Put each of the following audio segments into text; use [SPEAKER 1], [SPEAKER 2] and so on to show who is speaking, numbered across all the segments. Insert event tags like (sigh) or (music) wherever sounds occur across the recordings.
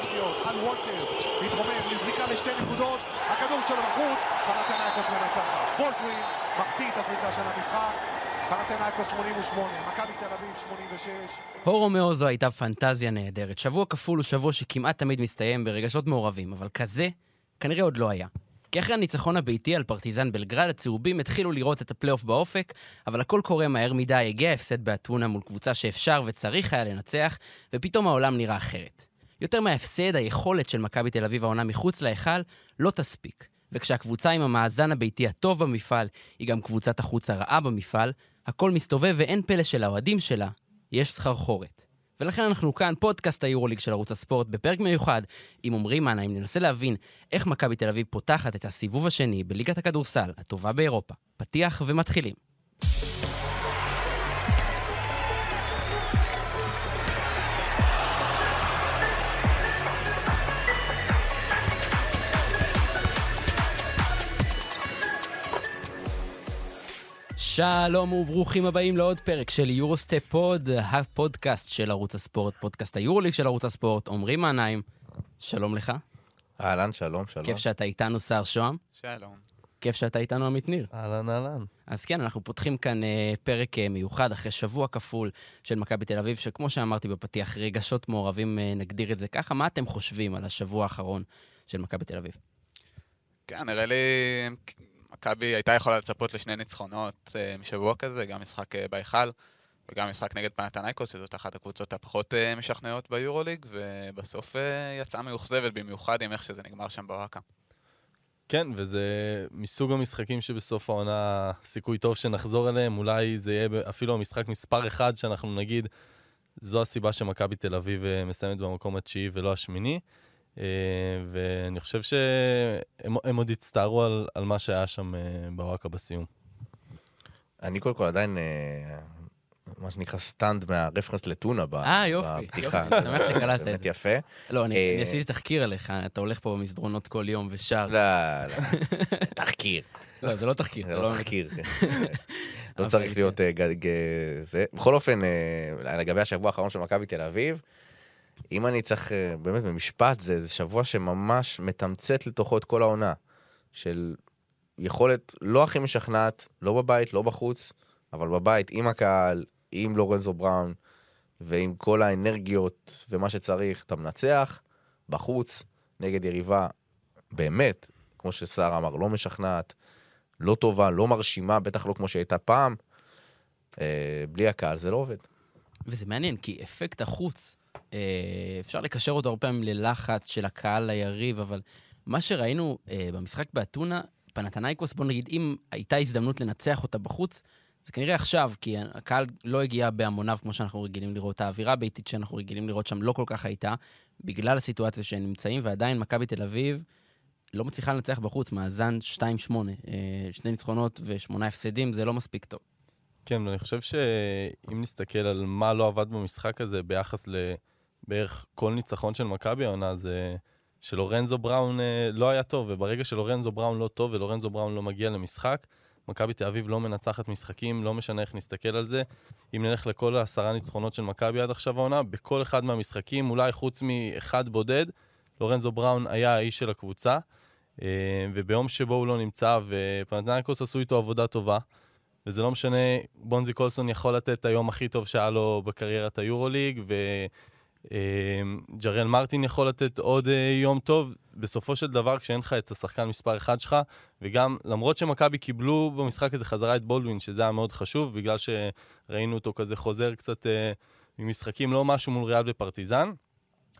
[SPEAKER 1] 4 שניות על וולטרס, מתרומם לזריקה לשתי נקודות, הכדור שלו בחוץ, פנתנאיקוס מנצחת. בולדווין מחטיא את הזריקה של המשחק, פנתנאיקוס 88, מכבי תל אביב 86.
[SPEAKER 2] אורו מאוזו הייתה פנטזיה נהדרת. שבוע כפול הוא שבוע שכמעט תמיד מסתיים ברגשות מעורבים, אבל כזה כנראה עוד לא היה. כי אחרי הניצחון הביתי על פרטיזן בלגרד, הצהובים התחילו לראות את הפלייאוף באופק, אבל הכל קורה מהר מדי, הגיע הפסד באתונה מול קבוצה שאפשר וצריך היה לנצח, ופתאום העולם נראה אחרת. יותר מההפסד, היכולת של מכבי תל אביב העונה מחוץ להיכל לא תספיק. וכשהקבוצה עם המאזן הביתי הטוב במפעל היא גם קבוצת החוץ הרעה במפעל, הכל מסתובב ואין פלא שלאוהדים שלה יש סחרחורת. ולכן אנחנו כאן, פודקאסט היורוליג של ערוץ הספורט, בפרק מיוחד עם עמרי מנהיים, ננסה להבין איך מכבי תל אביב פותחת את הסיבוב השני בליגת הכדורסל, הטובה באירופה. פתיח ומתחילים. שלום וברוכים הבאים לעוד פרק של יורוסטפ פוד, הפודקאסט של ערוץ הספורט, פודקאסט היורוליג של ערוץ הספורט. עמרי מעניים, שלום לך.
[SPEAKER 3] אהלן, שלום, שלום.
[SPEAKER 2] כיף שאתה איתנו, שר שוהם.
[SPEAKER 4] שלום.
[SPEAKER 2] כיף שאתה איתנו, עמית ניר.
[SPEAKER 5] אהלן, אהלן.
[SPEAKER 2] אז כן, אנחנו פותחים כאן אה, פרק אה, מיוחד אחרי שבוע כפול של מכבי תל אביב, שכמו שאמרתי בפתיח, רגשות מעורבים, אה, נגדיר את זה ככה. מה אתם חושבים על השבוע האחרון של מכבי תל אביב?
[SPEAKER 4] כן, נראה לי מכבי הייתה יכולה לצפות לשני ניצחונות אה, משבוע כזה, גם משחק אה, בהיכל וגם משחק נגד פנתנייקוס, שזאת אחת הקבוצות הפחות אה, משכנעות ביורוליג, ובסוף אה, יצאה מאוכזבת במיוחד עם איך שזה נגמר שם בוואקה.
[SPEAKER 5] כן, וזה מסוג המשחקים שבסוף העונה סיכוי טוב שנחזור אליהם, אולי זה יהיה אפילו המשחק מספר אחד שאנחנו נגיד, זו הסיבה שמכבי תל אביב מסיימת במקום התשיעי ולא השמיני. אה, ואני חושב שהם הם עוד יצטערו על, על מה שהיה שם אה, בוואקה בסיום.
[SPEAKER 3] אני קודם כל עדיין, אה, מה שנקרא stunned מה reference לטונה ב-
[SPEAKER 2] אה, יופי,
[SPEAKER 3] בפתיחה.
[SPEAKER 2] יופי, אני שמח שקלטת את
[SPEAKER 3] באמת. יפה.
[SPEAKER 2] לא, אני אני עשיתי תחקיר עליך, אתה הולך פה במסדרונות כל יום ושר.
[SPEAKER 3] לא, לא, (laughs) תחקיר.
[SPEAKER 2] לא, זה לא תחקיר.
[SPEAKER 3] זה
[SPEAKER 2] זה
[SPEAKER 3] לא תחקיר. (laughs) לא צריך. להיות... בכל אופן, לגבי השבוע האחרון של מכבי תל אביב, אם אני צריך, אה, באמת במשפט, זה זה שבוע שממש מתמצת לתוכו את כל העונה. של יכולת לא הכי משכנעת, לא בבית, לא בחוץ, אבל בבית, עם הקהל, עם לורנזו בראון, ועם כל האנרגיות ומה שצריך, אתה מנצח, בחוץ, נגד יריבה, באמת, כמו שסער אמר, לא משכנעת, לא טובה, לא מרשימה, בטח לא כמו שהייתה פעם. אה, בלי הקהל זה לא עובד.
[SPEAKER 2] וזה מעניין, כי אפקט החוץ, אפשר לקשר אותו הרבה פעמים ללחץ של הקהל ליריב, אבל מה שראינו אה, במשחק באתונה, פנתנייקוס, בוא נגיד, אם הייתה הזדמנות לנצח אותה בחוץ, זה כנראה עכשיו, כי הקהל לא הגיע בהמוניו כמו שאנחנו רגילים לראות. האווירה הביתית שאנחנו רגילים לראות שם לא כל כך הייתה, בגלל הסיטואציה שהם נמצאים, ועדיין מכבי תל אביב לא מצליחה לנצח בחוץ, מאזן 2-8. אה, שני ניצחונות ושמונה הפסדים, זה לא מספיק טוב.
[SPEAKER 5] כן, ואני חושב שאם נסתכל על מה לא עבד במשחק הזה ביחס לבערך כל ניצחון של מכבי העונה, זה שלורנזו בראון אה, לא היה טוב, וברגע שלורנזו בראון לא טוב ולורנזו בראון לא מגיע למשחק, מכבי תל אביב לא מנצחת משחקים, לא משנה איך נסתכל על זה. אם נלך לכל העשרה ניצחונות של מכבי עד עכשיו העונה, בכל אחד מהמשחקים, אולי חוץ מאחד בודד, לורנזו בראון היה האיש של הקבוצה, אה, וביום שבו הוא לא נמצא, ופנתניקוס עשו איתו עבודה טובה, וזה לא משנה, בונזי קולסון יכול לתת את היום הכי טוב שהיה לו בקריירת היורוליג, וג'רל מרטין יכול לתת עוד אה, יום טוב. בסופו של דבר, כשאין לך את השחקן מספר אחד שלך, וגם, למרות שמכבי קיבלו במשחק הזה חזרה את בולדווין, שזה היה מאוד חשוב, בגלל שראינו אותו כזה חוזר קצת אה, ממשחקים, לא משהו מול ריאל ופרטיזן,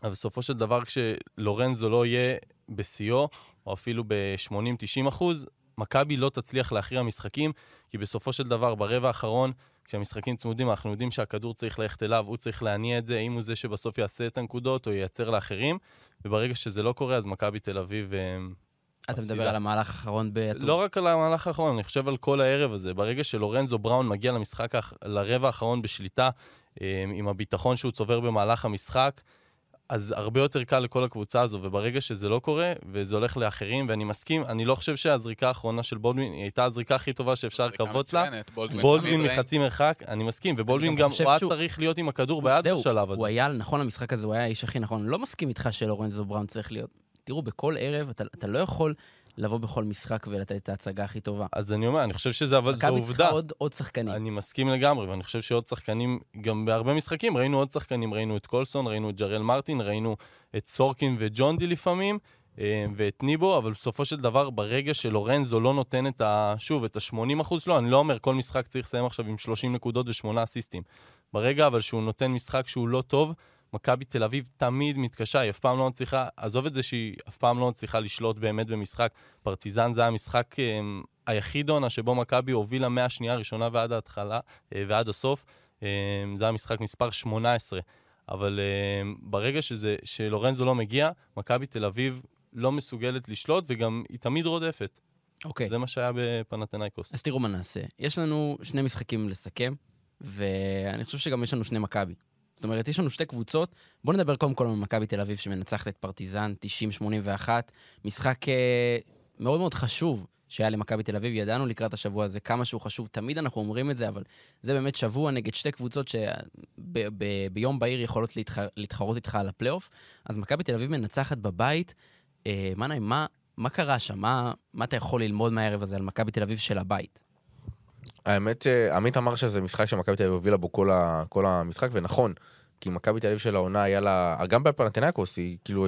[SPEAKER 5] אבל בסופו של דבר, כשלורנזו לא יהיה בשיאו, או אפילו ב-80-90 אחוז, מכבי לא תצליח להכריע משחקים, כי בסופו של דבר, ברבע האחרון, כשהמשחקים צמודים, אנחנו יודעים שהכדור צריך ללכת אליו, הוא צריך להניע את זה, אם הוא זה שבסוף יעשה את הנקודות או ייצר לאחרים, וברגע שזה לא קורה, אז מכבי תל אביב... אה,
[SPEAKER 2] אתה. מדבר על המהלך האחרון באתונה.
[SPEAKER 5] לא רק על המהלך האחרון, אני חושב על כל הערב הזה. ברגע שלורנזו בראון מגיע למשחק, לרבע האחרון בשליטה, אה, עם הביטחון שהוא צובר במהלך המשחק, אז הרבה יותר קל לכל הקבוצה הזו, וברגע שזה לא קורה, וזה הולך לאחרים, ואני מסכים, אני לא חושב שהזריקה האחרונה של בולדווין היא הייתה הזריקה הכי טובה שאפשר לקוות לה.
[SPEAKER 4] בולדווין.
[SPEAKER 5] מחצי מרחק, אני מסכים, ובולדווין
[SPEAKER 2] גם
[SPEAKER 5] הוא היה צריך להיות עם הכדור ביד בשלב הזה.
[SPEAKER 2] הוא היה, נכון למשחק הזה, הוא היה האיש הכי נכון. לא מסכים איתך שלורנזו בראון צריך להיות. תראו, בכל ערב אתה, אתה לא יכול לבוא בכל משחק ולתת את ההצגה הכי טובה.
[SPEAKER 5] אז אני אומר, אני חושב שזה אבל, זו
[SPEAKER 2] מכבי צריכה
[SPEAKER 5] עובדה.
[SPEAKER 2] עוד, עוד שחקנים.
[SPEAKER 5] אני מסכים לגמרי, ואני חושב שעוד שחקנים, גם בהרבה משחקים, ראינו עוד שחקנים, ראינו את קולסון, ראינו את ג'רל מרטין, ראינו את סורקין וג'ון די לפעמים, אה, ואת ניבו, אבל בסופו של דבר, ברגע שלורנזו לא נותן את ה... שוב, את ה-80% שלו, אני לא אומר כל משחק צריך לסיים עכשיו עם 30 נקודות ושמונה אסיסטים. ברגע אבל שהוא נותן משחק שהוא לא טוב, מכבי תל אביב תמיד מתקשה, היא אף פעם לא מצליחה, עזוב את זה שהיא אף פעם לא מצליחה לשלוט באמת במשחק. פרטיזן זה המשחק אה, היחיד עונה שבו מכבי הובילה מהשנייה הראשונה ועד ההתחלה אה, ועד הסוף. אה, זה המשחק מספר 18. אבל אה, ברגע שזה, שלורנזו לא מגיע, מכבי תל אביב לא מסוגלת לשלוט וגם היא תמיד רודפת.
[SPEAKER 2] אוקיי,
[SPEAKER 5] זה מה שהיה בפנתנאיקוס.
[SPEAKER 2] אז תראו מה נעשה. יש לנו שני משחקים לסכם, ואני חושב שגם יש לנו שני מכבי. זאת אומרת, יש לנו שתי קבוצות. בואו נדבר קודם כל על מכבי תל אביב שמנצחת את פרטיזן 90-81. משחק אה, מאוד מאוד חשוב שהיה למכבי תל אביב. ידענו לקראת השבוע הזה כמה שהוא חשוב. תמיד אנחנו אומרים את זה, אבל זה באמת שבוע נגד שתי קבוצות שביום בהיר יכולות להתח... להתחרות איתך על הפלייאוף. אז מכבי תל אביב מנצחת בבית. אה, מנאי, מה, מה קרה שם? מה, מה אתה יכול ללמוד מהערב הזה על מכבי תל אביב של הבית?
[SPEAKER 3] האמת, עמית אמר שזה משחק שמכבי תל אביב הובילה בו כל, ה, כל המשחק, ונכון, כי מכבי תל אביב של העונה היה לה, גם בפנתנקוס, היא כאילו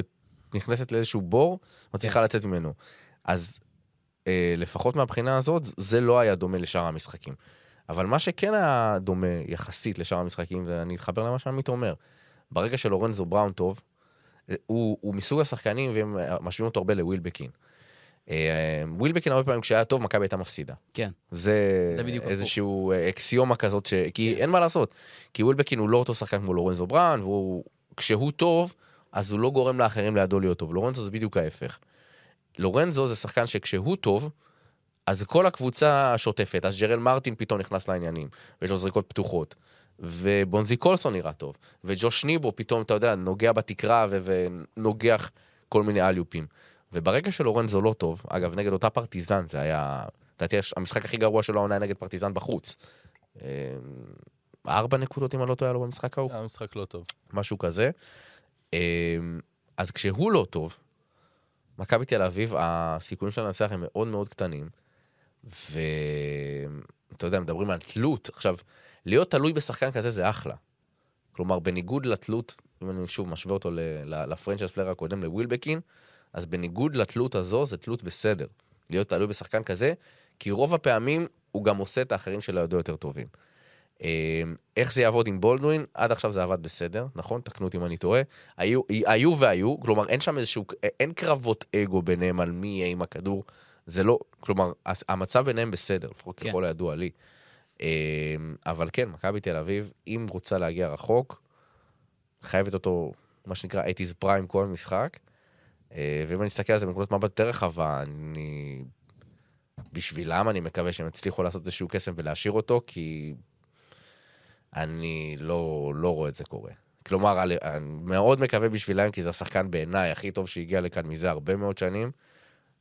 [SPEAKER 3] נכנסת לאיזשהו בור, מצליחה
[SPEAKER 2] כן.
[SPEAKER 3] לצאת ממנו. אז אה, לפחות מהבחינה הזאת, זה לא היה דומה לשאר המשחקים. אבל מה שכן היה דומה יחסית לשאר המשחקים, ואני אתחבר למה שעמית אומר, ברגע שלורנזו בראון טוב, אה, הוא, הוא מסוג השחקנים, והם משווים אותו הרבה לווילבקין. אה, ווילבקין הרבה פעמים כשהיה טוב, מכבי הייתה מפסידה.
[SPEAKER 2] כן.
[SPEAKER 3] זה,
[SPEAKER 2] זה בדיוק הפוך.
[SPEAKER 3] איזשהו אה, אקסיומה כזאת, ש... כי
[SPEAKER 2] כן.
[SPEAKER 3] אין מה לעשות. כי ווילבקין הוא לא אותו שחקן כמו לורנזו בראון, והוא, כשהוא טוב, אז הוא לא גורם לאחרים לידו להיות טוב. לורנזו זה בדיוק ההפך. לורנזו זה שחקן שכשהוא טוב, אז כל הקבוצה שוטפת, אז ג'רל מרטין פתאום נכנס לעניינים, ויש לו זריקות פתוחות. ובונזי קולסון נראה טוב, וג'וש ניבו פתאום, אתה יודע, נוגע בתקרה ו- ונוגח כל מיני אליופים. וברגע שלורנזו לא טוב, אגב, נגד אותה פרטיזן, זה היה, לדעתי, המשחק הכי גרוע שלו העונה נגד פרטיזן בחוץ. אה, ארבע נקודות, אם אני לא טועה, לו במשחק ההוא.
[SPEAKER 5] היה משחק לא טוב.
[SPEAKER 3] משהו כזה. אמ, אז כשהוא לא טוב, מכבי תל אביב, הסיכויים שלה לנצח הם מאוד מאוד קטנים, ואתה יודע, מדברים על תלות. עכשיו, להיות תלוי בשחקן כזה זה אחלה. כלומר, בניגוד לתלות, אם אני שוב משווה אותו ל- ל- ל franchise player הקודם, לווילבקין, אז בניגוד לתלות הזו, זה תלות בסדר. להיות תלוי בשחקן כזה, כי רוב הפעמים הוא גם עושה את האחרים שלו יותר טובים. אה, איך זה יעבוד עם בולדווין? עד עכשיו זה עבד בסדר, נכון? תקנו אותי אם אני טועה. היו, היו והיו, כלומר אין שם איזשהו, אין קרבות אגו ביניהם על מי יהיה עם הכדור. זה לא, כלומר, המצב ביניהם בסדר, לפחות
[SPEAKER 2] כן.
[SPEAKER 3] ככל הידוע לי. אה, אבל כן, מכבי תל אביב, אם רוצה להגיע רחוק, חייבת אותו, מה שנקרא 80's prime כל משחק. אה, ואם אני אסתכל על זה בנקודות מבט יותר רחבה, אני... בשבילם אני מקווה שהם יצליחו לעשות איזשהו קסם ולהשאיר אותו, כי אני לא, לא רואה את זה קורה. כלומר, אני מאוד מקווה בשבילם, כי זה השחקן בעיניי הכי טוב שהגיע לכאן מזה הרבה מאוד שנים.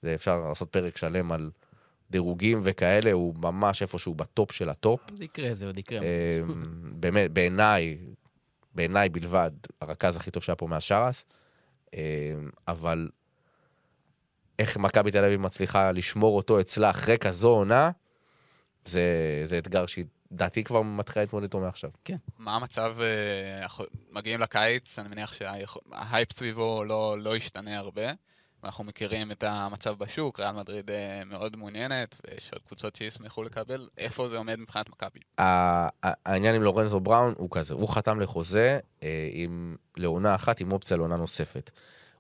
[SPEAKER 3] זה אפשר לעשות פרק שלם על דירוגים וכאלה, הוא ממש איפשהו בטופ של הטופ.
[SPEAKER 2] זה יקרה, זה עוד יקרה.
[SPEAKER 3] אה, באמת, בעיניי, בעיניי בלבד, הרכז הכי טוב שהיה פה מאז שרס. אה, אבל איך מכבי תל אביב מצליחה לשמור אותו אצלה אחרי כזו עונה, זה, זה אתגר שדעתי כבר מתחילה להתמודד איתו מעכשיו.
[SPEAKER 4] מה המצב, אה, מגיעים לקיץ, אני מניח שההייפ סביבו לא, לא ישתנה הרבה. אנחנו מכירים את המצב בשוק, ריאל מדריד אה, מאוד מעוניינת, ויש עוד קבוצות שישמחו לקבל. איפה זה עומד מבחינת מכבי?
[SPEAKER 3] העניין עם לורנזו בראון הוא כזה, הוא חתם לחוזה אה, עם, לעונה אחת עם אופציה לעונה נוספת.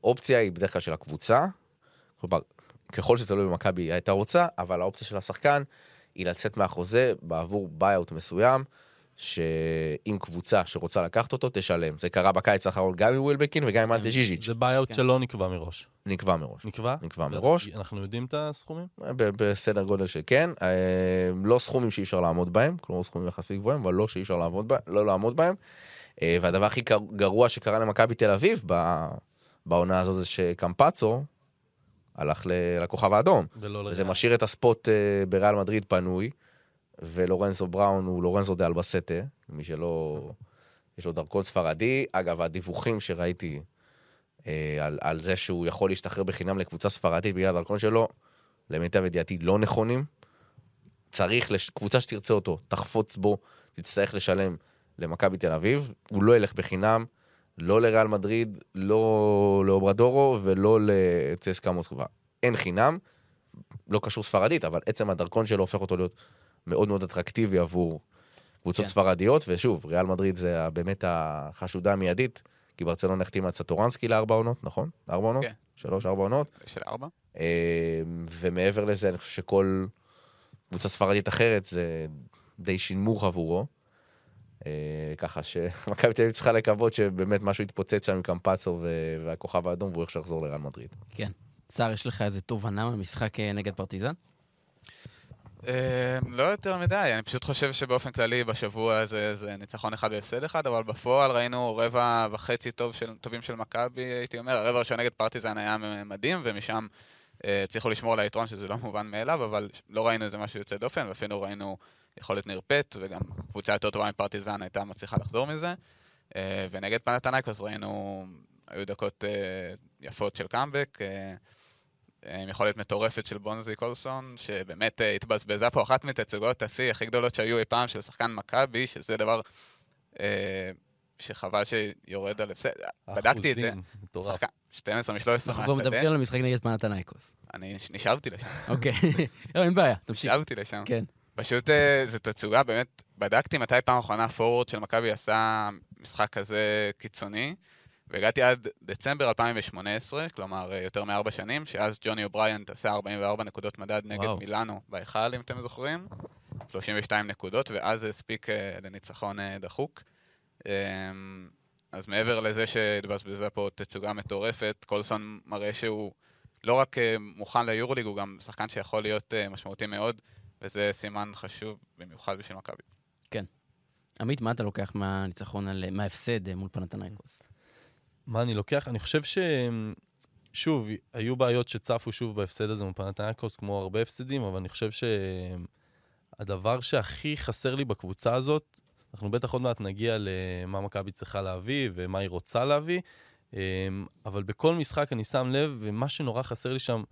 [SPEAKER 3] אופציה היא בדרך כלל של הקבוצה, כלומר, ככל שזה תלוי במכבי הייתה רוצה, אבל האופציה של השחקן היא לצאת מהחוזה בעבור buyout מסוים, שעם קבוצה שרוצה לקחת אותו, תשלם. זה קרה בקיץ האחרון גם עם ווילבקין וגם עם אנטה ז'יז'יץ'.
[SPEAKER 5] זה buyout
[SPEAKER 2] כן.
[SPEAKER 5] שלא נקבע מראש.
[SPEAKER 3] נקבע מראש.
[SPEAKER 5] נקבע?
[SPEAKER 3] נקבע מראש.
[SPEAKER 5] אנחנו יודעים את הסכומים?
[SPEAKER 3] ב- בסדר גודל של כן, אה, לא סכומים שאי אפשר לעמוד בהם, כלומר סכומים יחסית גבוהים, אבל לא שאי אפשר לעמוד בהם, לא לעמוד בהם. אה, והדבר הכי גר- גרוע שקרה למכבי תל אביב בעונה הזו זה שקמפצו הלך לכוכב האדום. וזה
[SPEAKER 5] לריאל.
[SPEAKER 3] משאיר את הספוט אה, בריאל מדריד פנוי, ולורנזו בראון הוא לורנזו דה אלבסטה, מי שלא... יש לו דרכון ספרדי. אגב, הדיווחים שראיתי אה, על, על זה שהוא יכול להשתחרר בחינם לקבוצה ספרדית בגלל הדרכון שלו, למיטב ידיעתי לא נכונים. צריך, לש... קבוצה שתרצה אותו, תחפוץ בו, תצטרך לשלם למכבי תל אביב, הוא לא ילך בחינם, לא לריאל מדריד, לא לאוברדורו ולא לצסקה מוסקבה. אין חינם, לא קשור ספרדית, אבל עצם הדרכון שלו הופך אותו להיות מאוד מאוד אטרקטיבי עבור קבוצות
[SPEAKER 2] כן.
[SPEAKER 3] ספרדיות, ושוב, ריאל מדריד זה באמת החשודה המיידית, כי ברצלונה החתימה את סטורנסקי לארבע עונות, נכון? ארבע עונות?
[SPEAKER 4] כן.
[SPEAKER 3] שלוש, ארבע עונות.
[SPEAKER 4] של ארבע.
[SPEAKER 3] אה, ומעבר לזה, אני חושב שכל קבוצה ספרדית אחרת זה די שנמוך עבורו. אה, ככה שמכבי תל אביב צריכה לקוות שבאמת משהו יתפוצץ שם עם קמפצו ו- והכוכב האדום והוא איכשהו יחזור לריאל מדריד.
[SPEAKER 2] כן. סער, יש לך איזה תובנה מהמשחק אה, נגד פרטיזן?
[SPEAKER 4] אה, לא יותר מדי, אני פשוט חושב שבאופן כללי בשבוע הזה זה ניצחון אחד והפסד אחד, אבל בפועל ראינו רבע וחצי טוב של, טובים של מכבי, הייתי אומר, הרבע הראשון נגד פרטיזן היה מדהים, ומשם אה, הצליחו לשמור על היתרון, שזה לא מובן מאליו, אבל לא ראינו איזה משהו יוצא דופן, ואפילו ראינו יכולת נרפאת, וגם קבוצה יותר טובה מפרטיזן הייתה מצליחה לחזור מזה. אה, ונגד פנתנייקוס ראינו, היו דקות אה, יפות של קאמבק. עם יכולת מטורפת של בונזי קולסון, שבאמת אה, התבזבזה פה אחת מתצוגות השיא הכי גדולות שהיו אי פעם של שחקן מכבי, שזה דבר אה, שקיבל שיורד על הפסד. בדקתי את זה.
[SPEAKER 5] מטורף.
[SPEAKER 4] שחקן 12 מ-13
[SPEAKER 2] אנחנו כבר מדברים על המשחק נגד פנתנייקוס.
[SPEAKER 4] אני נש- נשאבתי לשם,
[SPEAKER 2] אוקיי. (laughs) לא, אין בעיה, תמשיך.
[SPEAKER 4] נשאבתי לשם.
[SPEAKER 2] כן.
[SPEAKER 4] פשוט אה, זו תצוגה, באמת, בדקתי מתי פעם אחרונה פורוורד של מכבי עשה משחק כזה קיצוני, והגעתי עד דצמבר 2018, כלומר אה, יותר מארבע שנים, שאז ג'וני אובריאנט עשה 44 נקודות מדד נגד
[SPEAKER 2] וואו.
[SPEAKER 4] מילאנו בהיכל, אם אתם זוכרים, 32 נקודות, ואז זה הספיק אה, לניצחון אה, דחוק. אה, אז מעבר לזה שהתבזבזה פה תצוגה מטורפת, קולסון מראה שהוא לא רק מוכן ליורוליג, הוא גם שחקן שיכול להיות משמעותי מאוד. וזה סימן חשוב במיוחד בשביל מכבי.
[SPEAKER 2] עמית, מה אתה לוקח מהניצחון, על- מההפסד מול פנתנייקוס?
[SPEAKER 5] מה אני לוקח? אני חושב ש... שוב, היו בעיות שצפו שוב בהפסד הזה מפנתנייקוס, כמו הרבה הפסדים, אבל אני חושב שהדבר שהכי חסר לי בקבוצה הזאת, אנחנו בטח עוד מעט נגיע למה מכבי צריכה להביא ומה היא רוצה להביא, אמ, אבל בכל משחק אני שם לב, ומה שנורא חסר לי שם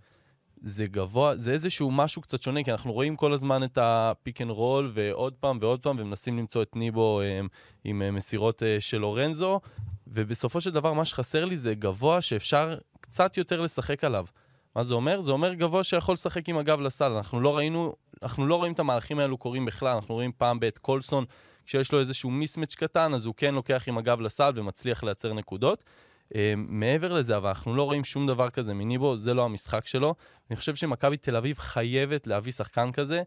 [SPEAKER 5] זה גבוה, זה איזשהו משהו קצת שונה, כי אנחנו רואים כל הזמן את הפיק אנד רול, ועוד פעם ועוד פעם, ומנסים למצוא את ניבו אמ, עם אה, מסירות אה, של לורנזו, ובסופו של דבר מה שחסר לי זה גבוה שאפשר קצת יותר לשחק עליו. מה זה אומר? זה אומר גבוה שיכול לשחק עם הגב לסל. אנחנו לא ראינו, אנחנו לא רואים את המהלכים האלו קורים בכלל, אנחנו רואים פעם בעת קולסון, כשיש לו איזשהו מיסמץ' קטן, אז הוא כן לוקח עם הגב לסל ומצליח לייצר נקודות. Uh, מעבר לזה, אבל אנחנו לא רואים שום דבר כזה מניבו, זה לא המשחק שלו. אני חושב שמכבי תל אביב חייבת להביא שחקן כזה,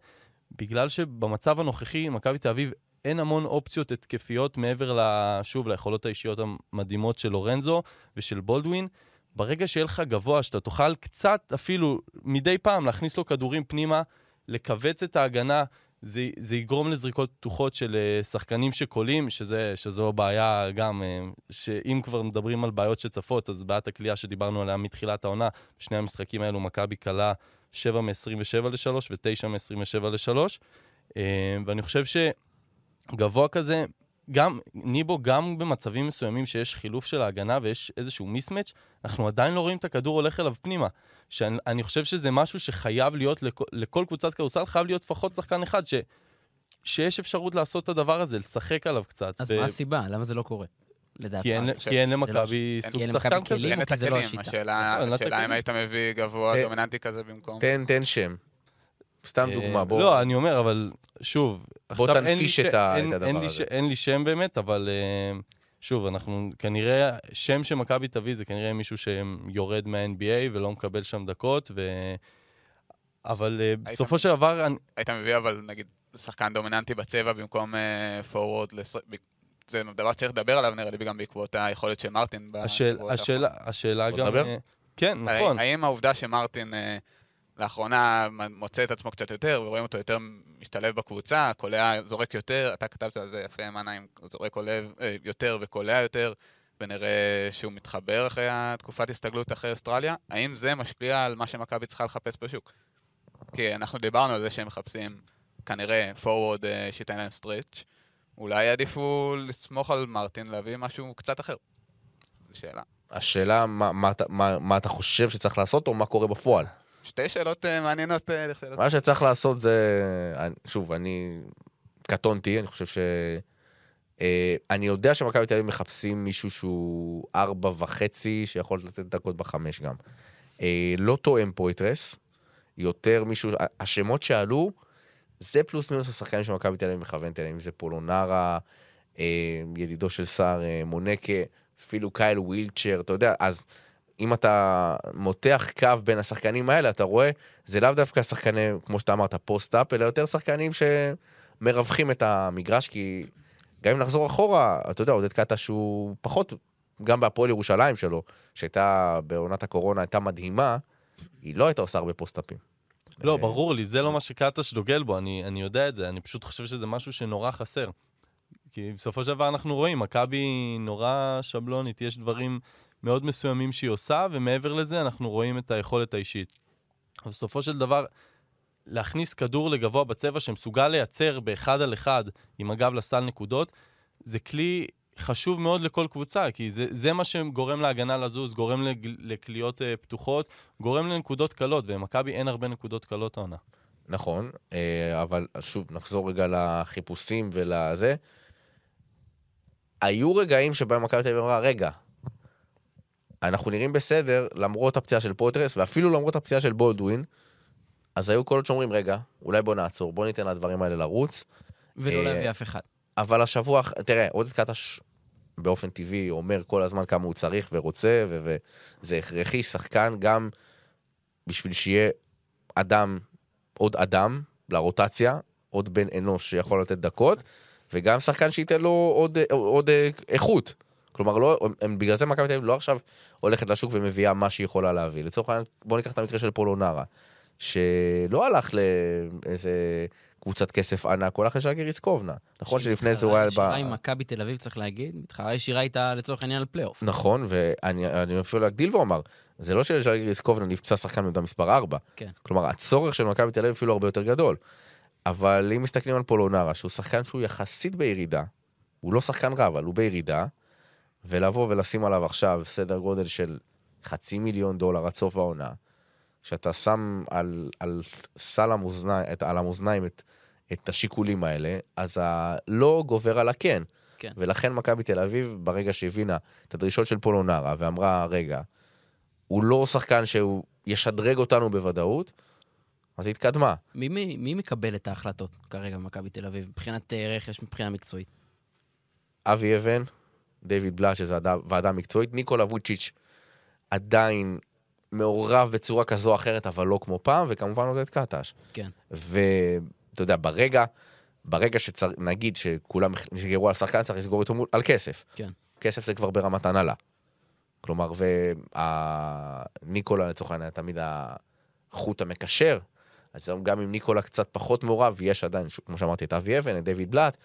[SPEAKER 5] בגלל שבמצב הנוכחי, מכבי תל אביב אין המון אופציות התקפיות מעבר, שוב, ליכולות האישיות המדהימות של לורנזו ושל בולדווין. ברגע שיהיה לך גבוה, שאתה תוכל קצת אפילו מדי פעם להכניס לו כדורים פנימה, לכווץ את ההגנה, זה, זה יגרום לזריקות פתוחות של uh, שחקנים שקולים, שזה, שזו בעיה גם, uh, שאם כבר מדברים על בעיות שצפות, אז בעיית הכלייה שדיברנו עליה מתחילת העונה, בשני המשחקים האלו מכבי כלה 7 מ-27 ל-3 ו-9 מ-27 ל-3. Uh, ואני חושב שגבוה כזה, גם, ניבו, גם במצבים מסוימים שיש חילוף של ההגנה ויש איזשהו מיסמץ', אנחנו עדיין לא רואים את הכדור הולך אליו פנימה. שאני אני חושב שזה משהו שחייב להיות, לכל, לכל קבוצת כדורסל חייב להיות לפחות שחקן אחד, ש, שיש אפשרות לעשות את הדבר הזה, לשחק עליו קצת.
[SPEAKER 2] אז
[SPEAKER 5] ב-
[SPEAKER 2] מה הסיבה? למה זה לא קורה? לדעתך.
[SPEAKER 5] כי אין, כי אין
[SPEAKER 2] זה לא
[SPEAKER 5] למכבי
[SPEAKER 4] ש-
[SPEAKER 5] סוג שחקן כזה.
[SPEAKER 4] אין את
[SPEAKER 2] כי זה לא
[SPEAKER 4] הכלים,
[SPEAKER 2] השיטה.
[SPEAKER 4] השאלה
[SPEAKER 5] נכון,
[SPEAKER 4] השאלה אם. היית מביא גבוה
[SPEAKER 3] אה,
[SPEAKER 4] דומיננטי כזה במקום.
[SPEAKER 3] תן, תן שם. סתם
[SPEAKER 5] אה,
[SPEAKER 3] דוגמה, בוא.
[SPEAKER 5] לא, אני אומר, אבל שוב,
[SPEAKER 3] בוא תנפיש
[SPEAKER 5] ש-
[SPEAKER 3] את ה-
[SPEAKER 5] אין-
[SPEAKER 3] את הדבר
[SPEAKER 5] אין לי
[SPEAKER 3] הזה.
[SPEAKER 5] ש- אין לי שם באמת, אבל אה, שוב, אנחנו כנראה, שם שמכבי תביא זה כנראה מישהו שיורד מה-NBA ולא מקבל שם דקות, ו... אבל אה, בסופו של דבר, אני-
[SPEAKER 4] היית מביא אבל נגיד שחקן דומיננטי בצבע במקום פורוורד, זה דבר שצריך לדבר עליו נראה לי גם בעקבות היכולת של מרטין.
[SPEAKER 5] השאלה- גם...
[SPEAKER 3] נדבר.
[SPEAKER 5] כן. נכון.
[SPEAKER 4] האם העובדה שמרטין לאחרונה מוצא את עצמו קצת יותר, ורואים אותו יותר משתלב בקבוצה, קולע, זורק יותר, אתה כתבת על זה יפה, מנהיים, זורק קולע אה, יותר וקולע יותר, ונראה שהוא מתחבר אחרי התקופת הסתגלות אחרי אוסטרליה. האם זה משפיע על מה שמכבי צריכה לחפש בשוק? כי אנחנו דיברנו על זה שהם מחפשים כנראה forward uh, שייתן להם סטריץ', אולי יעדיפו לסמוך על מרטין, להביא משהו קצת אחר. זו שאלה.
[SPEAKER 3] השאלה, מה, מה, מה, מה אתה חושב שצריך לעשות, או מה קורה בפועל?
[SPEAKER 4] שתי שאלות uh, מעניינות. לשאלות.
[SPEAKER 3] מה שצריך לעשות זה... שוב, אני קטונתי, אני חושב ש... אה, אני יודע שמכבי תל אביב מחפשים מישהו שהוא ארבע וחצי, שיכול לתת דקות בחמש גם. אה, לא תואם פויטרס, יותר מישהו... השמות שעלו, זה פלוס מינוס השחקנים שמכבי תל אביב מכוונת אליהם, אם זה פולונרה, אה, ידידו של סער אה, מונקה, אפילו קייל ווילצ'ר, אתה יודע, אז אם אתה מותח קו בין השחקנים האלה, אתה רואה, זה לאו דווקא שחקני, כמו שאתה אמרת, post-up, אלא יותר שחקנים שמרווחים את המגרש, כי גם אם נחזור אחורה, אתה יודע, עודד קטש הוא פחות, גם בהפועל ירושלים שלו, שהייתה בעונת הקורונה, הייתה מדהימה, היא לא הייתה עושה הרבה פוסט-אפים.
[SPEAKER 5] לא,
[SPEAKER 3] אה,
[SPEAKER 5] ברור לי, זה לא מה שקטש דוגל בו, אני, אני יודע את זה, אני פשוט חושב שזה משהו שנורא חסר. כי בסופו של דבר אנחנו רואים, מכבי נורא שבלונית, יש דברים מאוד מסוימים שהיא עושה, ומעבר לזה אנחנו רואים את היכולת האישית. בסופו של דבר, להכניס כדור לגבוה בצבע שמסוגל לייצר באחד על אחד עם הגב לסל נקודות, זה כלי חשוב מאוד לכל קבוצה, כי זה, זה מה שגורם להגנה לזוז, גורם לקליות uh, פתוחות, גורם לנקודות קלות, ומכבי אין הרבה נקודות קלות העונה.
[SPEAKER 3] נכון, אה, אבל שוב, נחזור רגע לחיפושים ולזה. היו רגעים שבהם מכבי תל אביב אמרה, רגע, אנחנו נראים בסדר למרות הפציעה של פוטרס, ואפילו למרות הפציעה של בולדווין, אז היו קולות שאומרים, רגע, אולי בוא נעצור, בוא ניתן לדברים האלה לרוץ.
[SPEAKER 2] ולא
[SPEAKER 3] אה,
[SPEAKER 2] להביא אף אחד.
[SPEAKER 3] אבל השבוע, תראה, עודד קטש באופן טבעי אומר כל הזמן כמה הוא צריך ורוצה, וזה הכרחי, שחקן גם בשביל שיהיה אדם, עוד אדם לרוטציה, עוד בן אנוש שיכול לתת דקות, וגם שחקן שייתן לו עוד, עוד אה, איכות. כלומר, לא, הם, בגלל זה מכבי תל אביב לא עכשיו הולכת לשוק ומביאה מה שהיא יכולה להביא. לצורך העניין, בוא ניקח את המקרה של פולונרה, שלא הלך לאיזה קבוצת כסף ענק, הוא הלך לשאגר איצקובנה. נכון שלפני זה הוא היה... ב-
[SPEAKER 2] עם מכבי תל אביב, צריך להגיד, מתחרה ישירה איתה לצורך העניין על פלייאוף.
[SPEAKER 3] נכון, ואני אני אפילו להגדיל ואומר, זה לא שלז'אגר איצקובנה נפצע שחקן בעמדה מספר 4.
[SPEAKER 2] כן.
[SPEAKER 3] כלומר, הצורך של מכבי תל אביב אפילו הרבה יותר גדול. אבל אם מסתכלים על פולונרה, שהוא שחקן שהוא יחסית בירידה, הוא לא שחקן רע, אבל הוא בירידה, ולבוא ולשים עליו עכשיו סדר גודל של חצי מיליון דולר עד סוף העונה, שאתה שם על, על סל המאזניים, על המאזניים את, את השיקולים האלה, אז הלא גובר על הכן.
[SPEAKER 2] כן.
[SPEAKER 3] ולכן מכבי תל אביב, ברגע שהבינה את הדרישות של פולונרה, ואמרה, רגע, הוא לא שחקן שהוא ישדרג אותנו בוודאות, אז היא התקדמה.
[SPEAKER 2] מי, מי, מי מקבל את ההחלטות כרגע במכבי תל אביב, מבחינת אה, רכש, מבחינה מקצועית?
[SPEAKER 3] אבי אבן, דיוויד בלאט, שזו ועדה- מקצועית, ניקולה ווצ'יץ' עדיין מעורב בצורה כזו או אחרת, אבל לא כמו פעם, וכמובן עודד קטש.
[SPEAKER 2] כן.
[SPEAKER 3] ואתה יודע, ברגע, ברגע שצריך, נגיד שכולם נסגרו על שחקן, צריך לסגור איתו על כסף.
[SPEAKER 2] כן.
[SPEAKER 3] כסף זה כבר ברמת הנהלה. כלומר, וניקולה לצורך העניין תמיד החוט המקשר, אז גם אם ניקולה קצת פחות מעורב, יש עדיין, כמו שאמרתי, את אבי אבן, את דיוויד בלאט,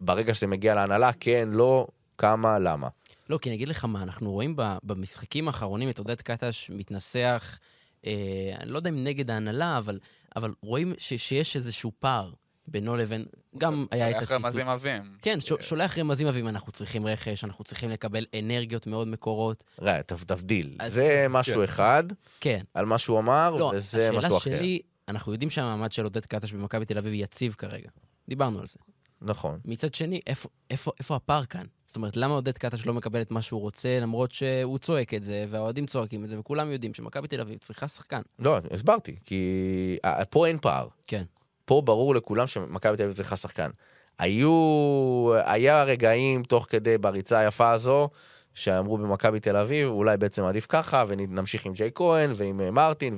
[SPEAKER 3] וברגע שזה מגיע להנהלה, כן, לא, כמה, למה.
[SPEAKER 2] לא, כי אני אגיד לך מה, אנחנו רואים ב- במשחקים האחרונים את עודד קטש מתנסח, אה, אני לא יודע אם נגד ההנהלה, אבל, אבל רואים ש, שיש איזשהו פער בינו לבין, גם היה את
[SPEAKER 4] שולח
[SPEAKER 2] הציטוט.
[SPEAKER 4] רמזים עבים.
[SPEAKER 2] כן, ש, שולח רמזים עבים, אנחנו צריכים רכש, אנחנו צריכים לקבל אנרגיות מאוד מקורות.
[SPEAKER 3] ראה, תבדיל.
[SPEAKER 2] אז-
[SPEAKER 3] זה משהו אחד
[SPEAKER 2] כן.
[SPEAKER 3] על מה שהוא אמר,
[SPEAKER 2] לא,
[SPEAKER 3] וזה משהו
[SPEAKER 2] השאלה
[SPEAKER 3] אחר.
[SPEAKER 2] שלי, אנחנו יודעים שהמעמד של עודד קטש במכבי תל אביב יציב כרגע. דיברנו על זה.
[SPEAKER 3] נכון.
[SPEAKER 2] מצד שני, איפה, איפה, איפה הפער כאן? זאת אומרת, למה עודד קטש לא מקבל את מה שהוא רוצה, למרות שהוא צועק את זה, והאוהדים צועקים את זה, וכולם יודעים שמכבי תל אביב צריכה שחקן.
[SPEAKER 3] לא, הסברתי, כי פה אין פער.
[SPEAKER 2] כן.
[SPEAKER 3] פה ברור לכולם שמכבי תל אביב צריכה שחקן. היו, היה רגעים תוך כדי בריצה היפה הזו, שאמרו במכבי תל אביב, אולי בעצם עדיף ככה, ונמשיך עם ג'יי כהן ועם אה, מרטין,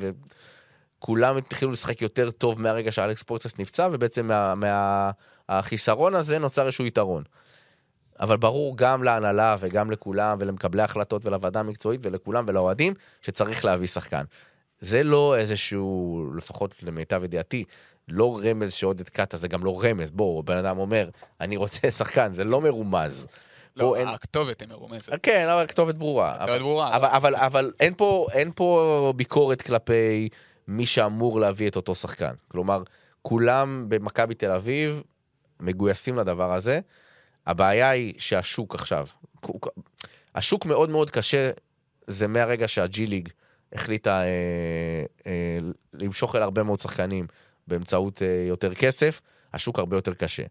[SPEAKER 3] וכולם התחילו לשחק יותר טוב מהרגע שאלכס פורטס נפצע, ובעצם מה, מה, החיסרון הזה נוצר איזשהו יתרון. אבל ברור גם להנהלה וגם לכולם ולמקבלי ההחלטות ולוועדה המקצועית ולכולם ולאוהדים שצריך להביא שחקן. זה לא איזשהו, לפחות למיטב ידיעתי, לא רמז שעודד קאטה, זה גם לא רמז. בואו, בן אדם אומר, אני רוצה (laughs) שחקן, זה לא מרומז.
[SPEAKER 4] לא,
[SPEAKER 3] אין-
[SPEAKER 4] הכתובת היא מרומזת.
[SPEAKER 3] כן, אבל הכתובת ברורה.
[SPEAKER 4] הכתובת
[SPEAKER 3] אבל-
[SPEAKER 4] ברורה,
[SPEAKER 3] אבל, אבל, אבל אין, פה, אין פה ביקורת כלפי מי שאמור להביא את אותו שחקן. כלומר, כולם במכבי תל אביב מגויסים לדבר הזה. הבעיה היא שהשוק עכשיו, השוק מאוד מאוד קשה, זה מהרגע שה-G League החליטה אה, אה, למשוך אליה הרבה מאוד שחקנים באמצעות אה, יותר כסף, השוק הרבה יותר קשה.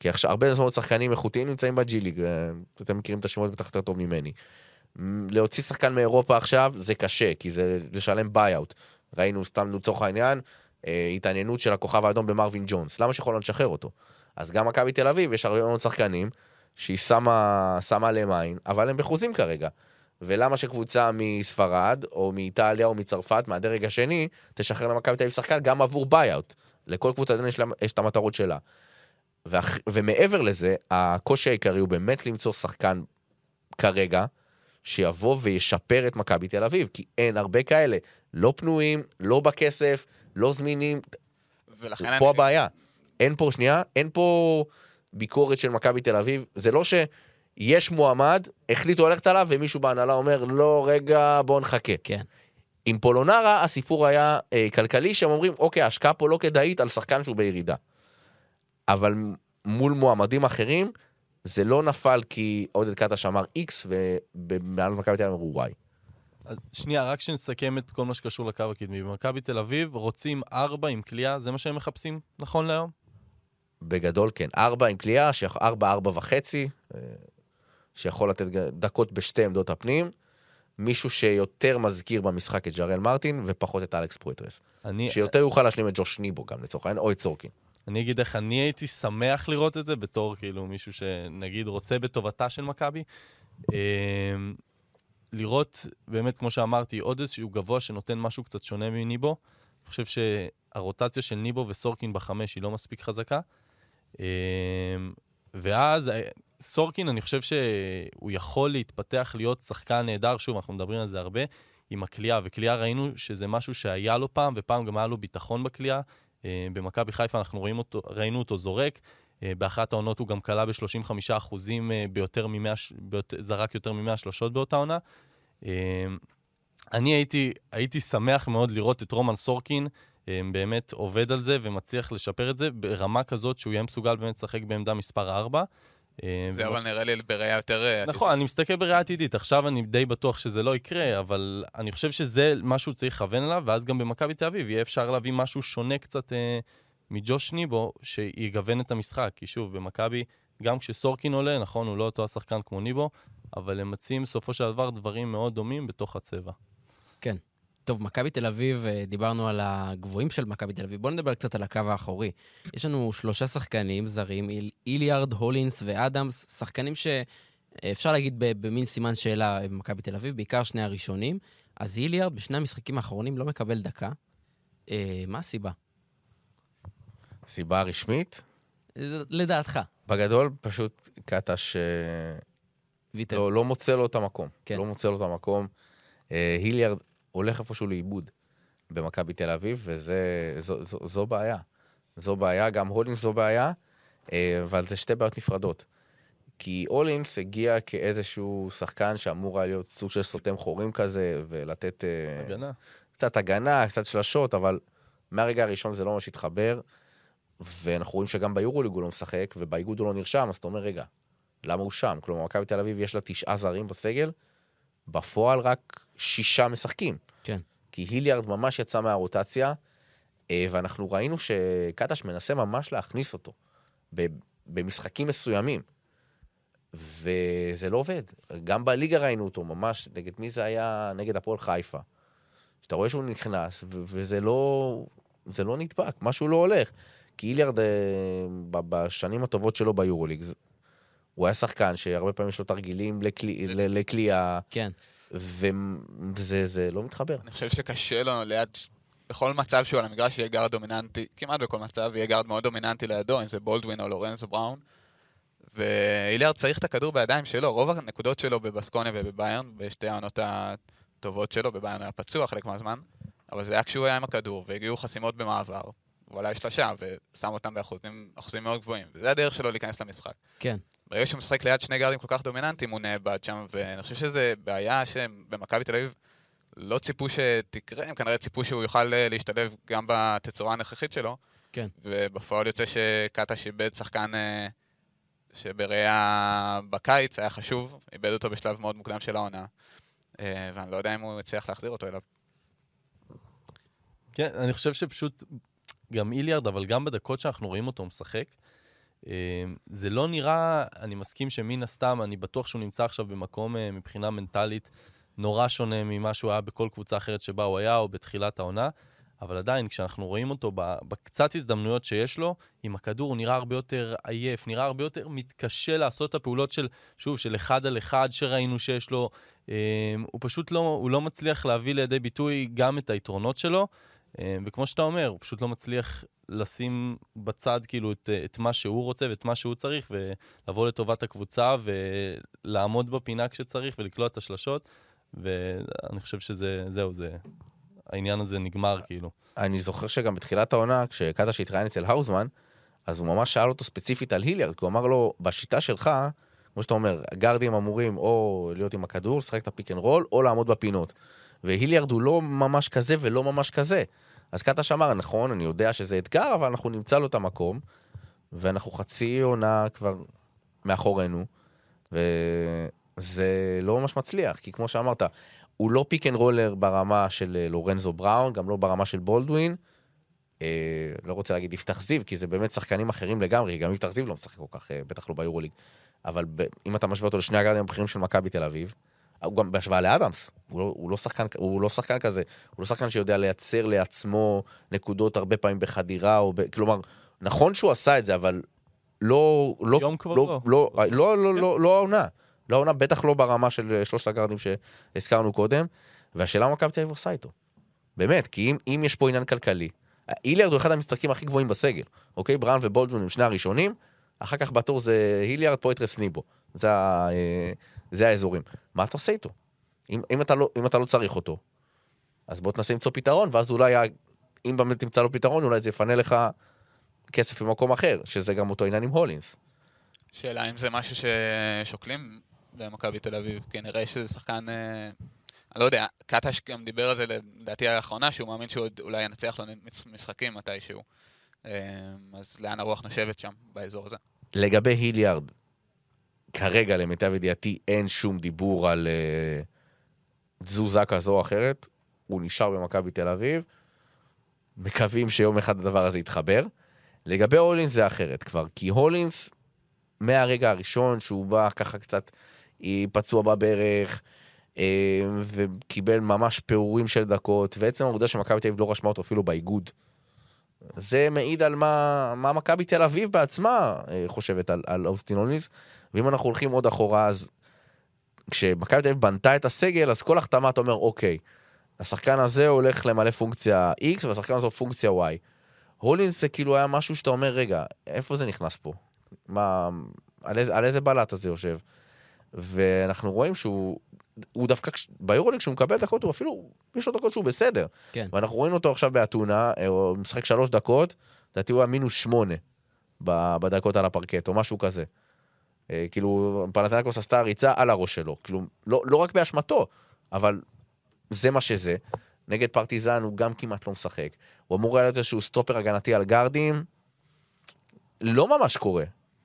[SPEAKER 3] כי עכשיו הרבה מאוד שחקנים איכותיים נמצאים ב-G League, אה, אתם מכירים את השמות בטח יותר טוב ממני. להוציא שחקן מאירופה עכשיו זה קשה, כי זה לשלם buyout. ראינו סתם לצורך העניין, אה, התעניינות של הכוכב האדום במרווין ג'ונס, למה שיכול לשחרר אותו? אז גם מכבי תל אביב, יש הרבה מאוד שחקנים שהיא שמה, שמה עליהם עין, אבל הם בחוזים כרגע. ולמה שקבוצה מספרד, או מאיטליה, או מצרפת, מהדרג השני, תשחרר למכבי תל אביב שחקן גם עבור buyout. לכל קבוצה יש, לה, יש את המטרות שלה. ואח, ומעבר לזה, הקושי העיקרי הוא באמת למצוא שחקן כרגע, שיבוא וישפר את מכבי תל אביב, כי אין הרבה כאלה, לא פנויים, לא בכסף, לא זמינים,
[SPEAKER 4] ולכן
[SPEAKER 3] פה
[SPEAKER 4] אני...
[SPEAKER 3] הבעיה. אין פה, שנייה, אין פה ביקורת של מכבי תל אביב, זה לא שיש מועמד, החליטו ללכת עליו, ומישהו בהנהלה אומר, לא, רגע, בואו נחכה.
[SPEAKER 2] כן.
[SPEAKER 3] עם פולונרה הסיפור היה אה, כלכלי, שהם אומרים, אוקיי, ההשקעה פה לא כדאית על שחקן שהוא בירידה. אבל מול מועמדים אחרים, זה לא נפל כי עודד קטש אמר X, ובמעל מכבי תל אביב אמרו Y.
[SPEAKER 5] שנייה, רק שנסכם את כל מה שקשור לקו הקדמי. במכבי תל אביב רוצים ארבע עם כליאה, זה מה שהם מחפשים נכון להיום?
[SPEAKER 3] בגדול כן, ארבע עם שיכ- ארבע, ארבע וחצי, אה, שיכול לתת דקות בשתי עמדות הפנים. מישהו שיותר מזכיר במשחק את ג'רל מרטין, ופחות את אלכס פרויטרס.
[SPEAKER 5] אני,
[SPEAKER 3] שיותר יוכל להשלים את ג'וש ניבו גם לצורך העניין, או את סורקין.
[SPEAKER 5] אני אגיד איך אני הייתי שמח לראות את זה בתור כאילו מישהו שנגיד רוצה בטובתה של מכבי. לראות באמת, כמו שאמרתי, עוד איזשהו גבוה שנותן משהו קצת שונה מניבו. אני חושב שהרוטציה של ניבו וסורקין בחמש היא לא מספיק חזקה. אמ, ואז אה, סורקין, אני חושב שהוא יכול להתפתח להיות שחקן נהדר, שוב, אנחנו מדברים על זה הרבה, עם הכלייה, וכלייה ראינו שזה משהו שהיה לו פעם, ופעם גם היה לו ביטחון בכלייה. אה, במכבי חיפה אנחנו אותו, ראינו אותו זורק. אה, באחת העונות הוא גם כלה ב-35 אחוזים אה, ביותר מ-100, ביותר, זרק יותר מ-100 שלושות באותה עונה. אה, אני הייתי, הייתי שמח מאוד לראות את רומן סורקין באמת עובד על זה ומצליח לשפר את זה ברמה כזאת שהוא יהיה מסוגל באמת לשחק בעמדה מספר 4.
[SPEAKER 4] זה אבל נראה לי בראייה יותר...
[SPEAKER 5] נכון, אני מסתכל בראייה עתידית. עכשיו אני די בטוח שזה לא יקרה, אבל אני חושב שזה משהו שצריך לכוון אליו, ואז גם במכבי תל אביב יהיה אפשר להביא משהו שונה קצת מג'וש ניבו, שיגוון את המשחק. כי שוב, במכבי, גם כשסורקין עולה, נכון, הוא לא אותו השחקן כמו ניבו, אבל הם מציעים בסופו של דבר דברים מאוד דומים בתוך הצבע.
[SPEAKER 2] טוב, מכבי תל אביב, אה, דיברנו על הגבוהים של מכבי תל אביב. בואו נדבר קצת על הקו האחורי. יש לנו שלושה שחקנים זרים, איל- איליארד, הולינס ואדמס, שחקנים שאפשר להגיד ב- במין סימן שאלה במכבי תל אביב, בעיקר שני הראשונים. אז איליארד בשני המשחקים האחרונים לא מקבל דקה. אה, מה הסיבה?
[SPEAKER 3] סיבה רשמית,
[SPEAKER 2] לדעתך,
[SPEAKER 3] בגדול פשוט קטש אה,
[SPEAKER 2] ויטר.
[SPEAKER 3] לא, לא מוצא לו את המקום.
[SPEAKER 2] כן.
[SPEAKER 3] לא מוצא לו את המקום. אה, היליארד הולך איפשהו לאיבוד במכבי תל אביב, וזה זו, זו, זו בעיה. זו בעיה, גם הולינס זו בעיה, אה, אבל זה שתי בעיות נפרדות. כי הולינס הגיע כאיזשהו שחקן שאמור היה להיות סוג של סותם חורים כזה, ולתת אה,
[SPEAKER 5] הגנה.
[SPEAKER 3] קצת הגנה, קצת שלשות, אבל מהרגע הראשון זה לא ממש התחבר, ואנחנו רואים שגם ביורוליג הוא לא משחק, ובאיגוד הוא לא נרשם, אז אתה אומר, רגע, למה הוא שם? כלומר, מכבי תל אביב יש לה תשעה זרים בסגל, בפועל רק שישה משחקים.
[SPEAKER 2] כן.
[SPEAKER 3] כי היליארד ממש יצא מהרוטציה, אה, ואנחנו ראינו שקטש מנסה ממש להכניס אותו במשחקים מסוימים, וזה לא עובד. גם בליגה ראינו אותו ממש, נגד מי זה היה? נגד הפועל חיפה. שאתה רואה שהוא נכנס, וזה לא, זה לא נדבק, משהו לא הולך. כי היליארד, אה, בשנים הטובות שלו ביורוליג, הוא היה שחקן שהרבה פעמים יש לו תרגילים לקליעה,
[SPEAKER 2] כן.
[SPEAKER 3] וזה זה לא מתחבר.
[SPEAKER 4] אני חושב שקשה לו ליד... בכל מצב שהוא על המגרש יהיה גארד דומיננטי, כמעט בכל מצב יהיה גארד מאוד דומיננטי לידו, אם זה בולדווין או לורנזו בראון. והיליארד צריך את הכדור בידיים שלו, רוב הנקודות שלו בבסקוניה ובביירן, בשתי העונות הטובות שלו, בביירן היה פצוע חלק מהזמן, אבל זה היה כשהוא היה עם הכדור, והגיעו חסימות במעבר, הוא עלה שלושה, ושם אותם באחוזים אחוזים מאוד גבוהים. וזה הדרך שלו להיכנס למשחק.
[SPEAKER 2] כן.
[SPEAKER 4] ברגע שהוא משחק ליד שני גארדים כל כך דומיננטיים, הוא נאבד שם, ואני חושב שזו בעיה שבמכבי תל אביב לא ציפו שתקרה, הם כנראה ציפו שהוא יוכל אה, להשתלב גם בתצורה הנוכחית שלו.
[SPEAKER 2] כן.
[SPEAKER 4] ובפועל יוצא שקטש איבד שחקן אה, שבראייה בקיץ היה חשוב, איבד אותו בשלב מאוד מוקדם של העונה. אה, ואני לא יודע אם הוא יצליח להחזיר אותו אליו.
[SPEAKER 5] כן, אני חושב שפשוט גם איליארד, אבל גם בדקות שאנחנו רואים אותו משחק, אה, זה לא נראה, אני מסכים שמן הסתם, אני בטוח שהוא נמצא עכשיו במקום אה, מבחינה מנטלית נורא שונה ממה שהוא היה בכל קבוצה אחרת שבה הוא היה, או בתחילת העונה, אבל עדיין, כשאנחנו רואים אותו בקצת הזדמנויות שיש לו, עם הכדור הוא נראה הרבה יותר עייף, נראה הרבה יותר מתקשה לעשות את הפעולות של, שוב, של אחד על אחד שראינו שיש לו. אה, הוא פשוט לא, הוא לא מצליח להביא לידי ביטוי גם את היתרונות שלו. אה, וכמו שאתה אומר, הוא פשוט לא מצליח לשים בצד כאילו את, את מה שהוא רוצה ואת מה שהוא צריך, ולבוא לטובת הקבוצה ולעמוד בפינה כשצריך ולקלוע את השלשות, ואני חושב שזה, זהו, זה, העניין הזה נגמר כאילו.
[SPEAKER 3] אני זוכר שגם בתחילת העונה, כשקטש התראיין אצל האוזמן, אז הוא ממש שאל אותו ספציפית על היליארד, כי הוא אמר לו, בשיטה שלך, כמו שאתה אומר, הגארדים אמורים או להיות עם הכדור, לשחק את הפיק אנד רול, או לעמוד בפינות. והיליארד הוא לא ממש כזה ולא ממש כזה. אז קטש אמר, נכון, אני יודע שזה אתגר, אבל אנחנו נמצא לו את המקום, ואנחנו חצי עונה כבר מאחורינו, וזה לא ממש מצליח, כי כמו שאמרת, הוא לא pick and roller ברמה של אה, לורנזו בראון, גם לא ברמה של בולדווין. אה, לא רוצה להגיד יפתח זיו, כי זה באמת שחקנים אחרים לגמרי, גם יפתח זיו לא משחק כל כך, אה, בטח לא ביורוליג. אבל ב, אם אתה משווה אותו לשני הגארדים הבכירים של מכבי תל אביב, הוא גם בהשוואה לאדמס, הוא לא, הוא, לא שחקן, הוא לא שחקן כזה, הוא לא שחקן שיודע לייצר לעצמו נקודות הרבה פעמים בחדירה, או ב, כלומר, נכון שהוא עשה את זה, אבל לא, לא,
[SPEAKER 5] כבר
[SPEAKER 3] לא,
[SPEAKER 5] לא.
[SPEAKER 3] לא, לא, לא, לא, לא העונה, לא העונה, בטח לא ברמה של שלושת הגארדים שהזכרנו קודם, והשאלה מה מכבי תל אביב עושה איתו. באמת, כי אם, אם יש פה עניין כלכלי, היליארד הוא אחד המשחקים הכי גבוהים בסגל, אוקיי? בראון ובולדווין הם שני הראשונים, אחר כך בתור זה היליארד, פויטרס ניבו. זה, אה, זה האזורים. מה אתה עושה איתו? אם, אם, אתה לא, אם אתה לא צריך אותו, אז בוא תנסה למצוא פתרון, ואז אולי, אם באמת תמצא לו פתרון, אולי זה יפנה לך כסף במקום אחר, שזה גם אותו עניין עם הולינס.
[SPEAKER 4] שאלה אם זה משהו ששוקלים במכבי תל אביב, כי נראה שזה שחקן... אה, אני לא יודע, קטש גם דיבר על זה לדעתי האחרונה, שהוא מאמין שהוא אולי ינצח לו משחקים מתישהו. אה, אז לאן הרוח נושבת שם, באזור הזה?
[SPEAKER 3] לגבי היליארד, כרגע, למיטב ידיעתי, אין שום דיבור על uh, תזוזה כזו או אחרת. הוא נשאר במכבי תל אביב. מקווים שיום אחד הדבר הזה יתחבר. לגבי הולינס זה אחרת כבר, כי הולינס, מהרגע הראשון שהוא בא ככה קצת פצוע בברך, אה, וקיבל ממש פירורים של דקות, ועצם העובדה שמכבי תל אביב לא רשמה אותו אפילו באיגוד, זה מעיד על מה, מה מכבי תל אביב בעצמה אה, חושבת על, על אוסטין הולינס. ואם אנחנו הולכים עוד אחורה, אז כשמכבי תל אביב בנתה את הסגל, אז כל החתמה אתה אומר, אוקיי, השחקן הזה הולך למלא פונקציה X והשחקן הזה פונקציה Y. הולינס זה כאילו היה משהו שאתה אומר, רגע, איפה זה נכנס פה? מה, על איזה, על איזה בלט הזה יושב? ואנחנו רואים שהוא, הוא דווקא, ביורוליג כשהוא מקבל דקות, הוא אפילו, יש לו דקות שהוא בסדר.
[SPEAKER 2] כן.
[SPEAKER 3] ואנחנו רואים אותו עכשיו באתונה, אה, הוא משחק שלוש דקות, לדעתי הוא היה מינוס שמונה בדקות על הפרקט, או משהו כזה. אה, כאילו, פנתנקוס עשתה ריצה על הראש שלו. כאילו, לא, לא רק באשמתו, אבל זה מה שזה. נגד פרטיזן הוא גם כמעט לא משחק. הוא אמור היה להיות איזשהו סטופר הגנתי על גארדים. לא ממש קורה.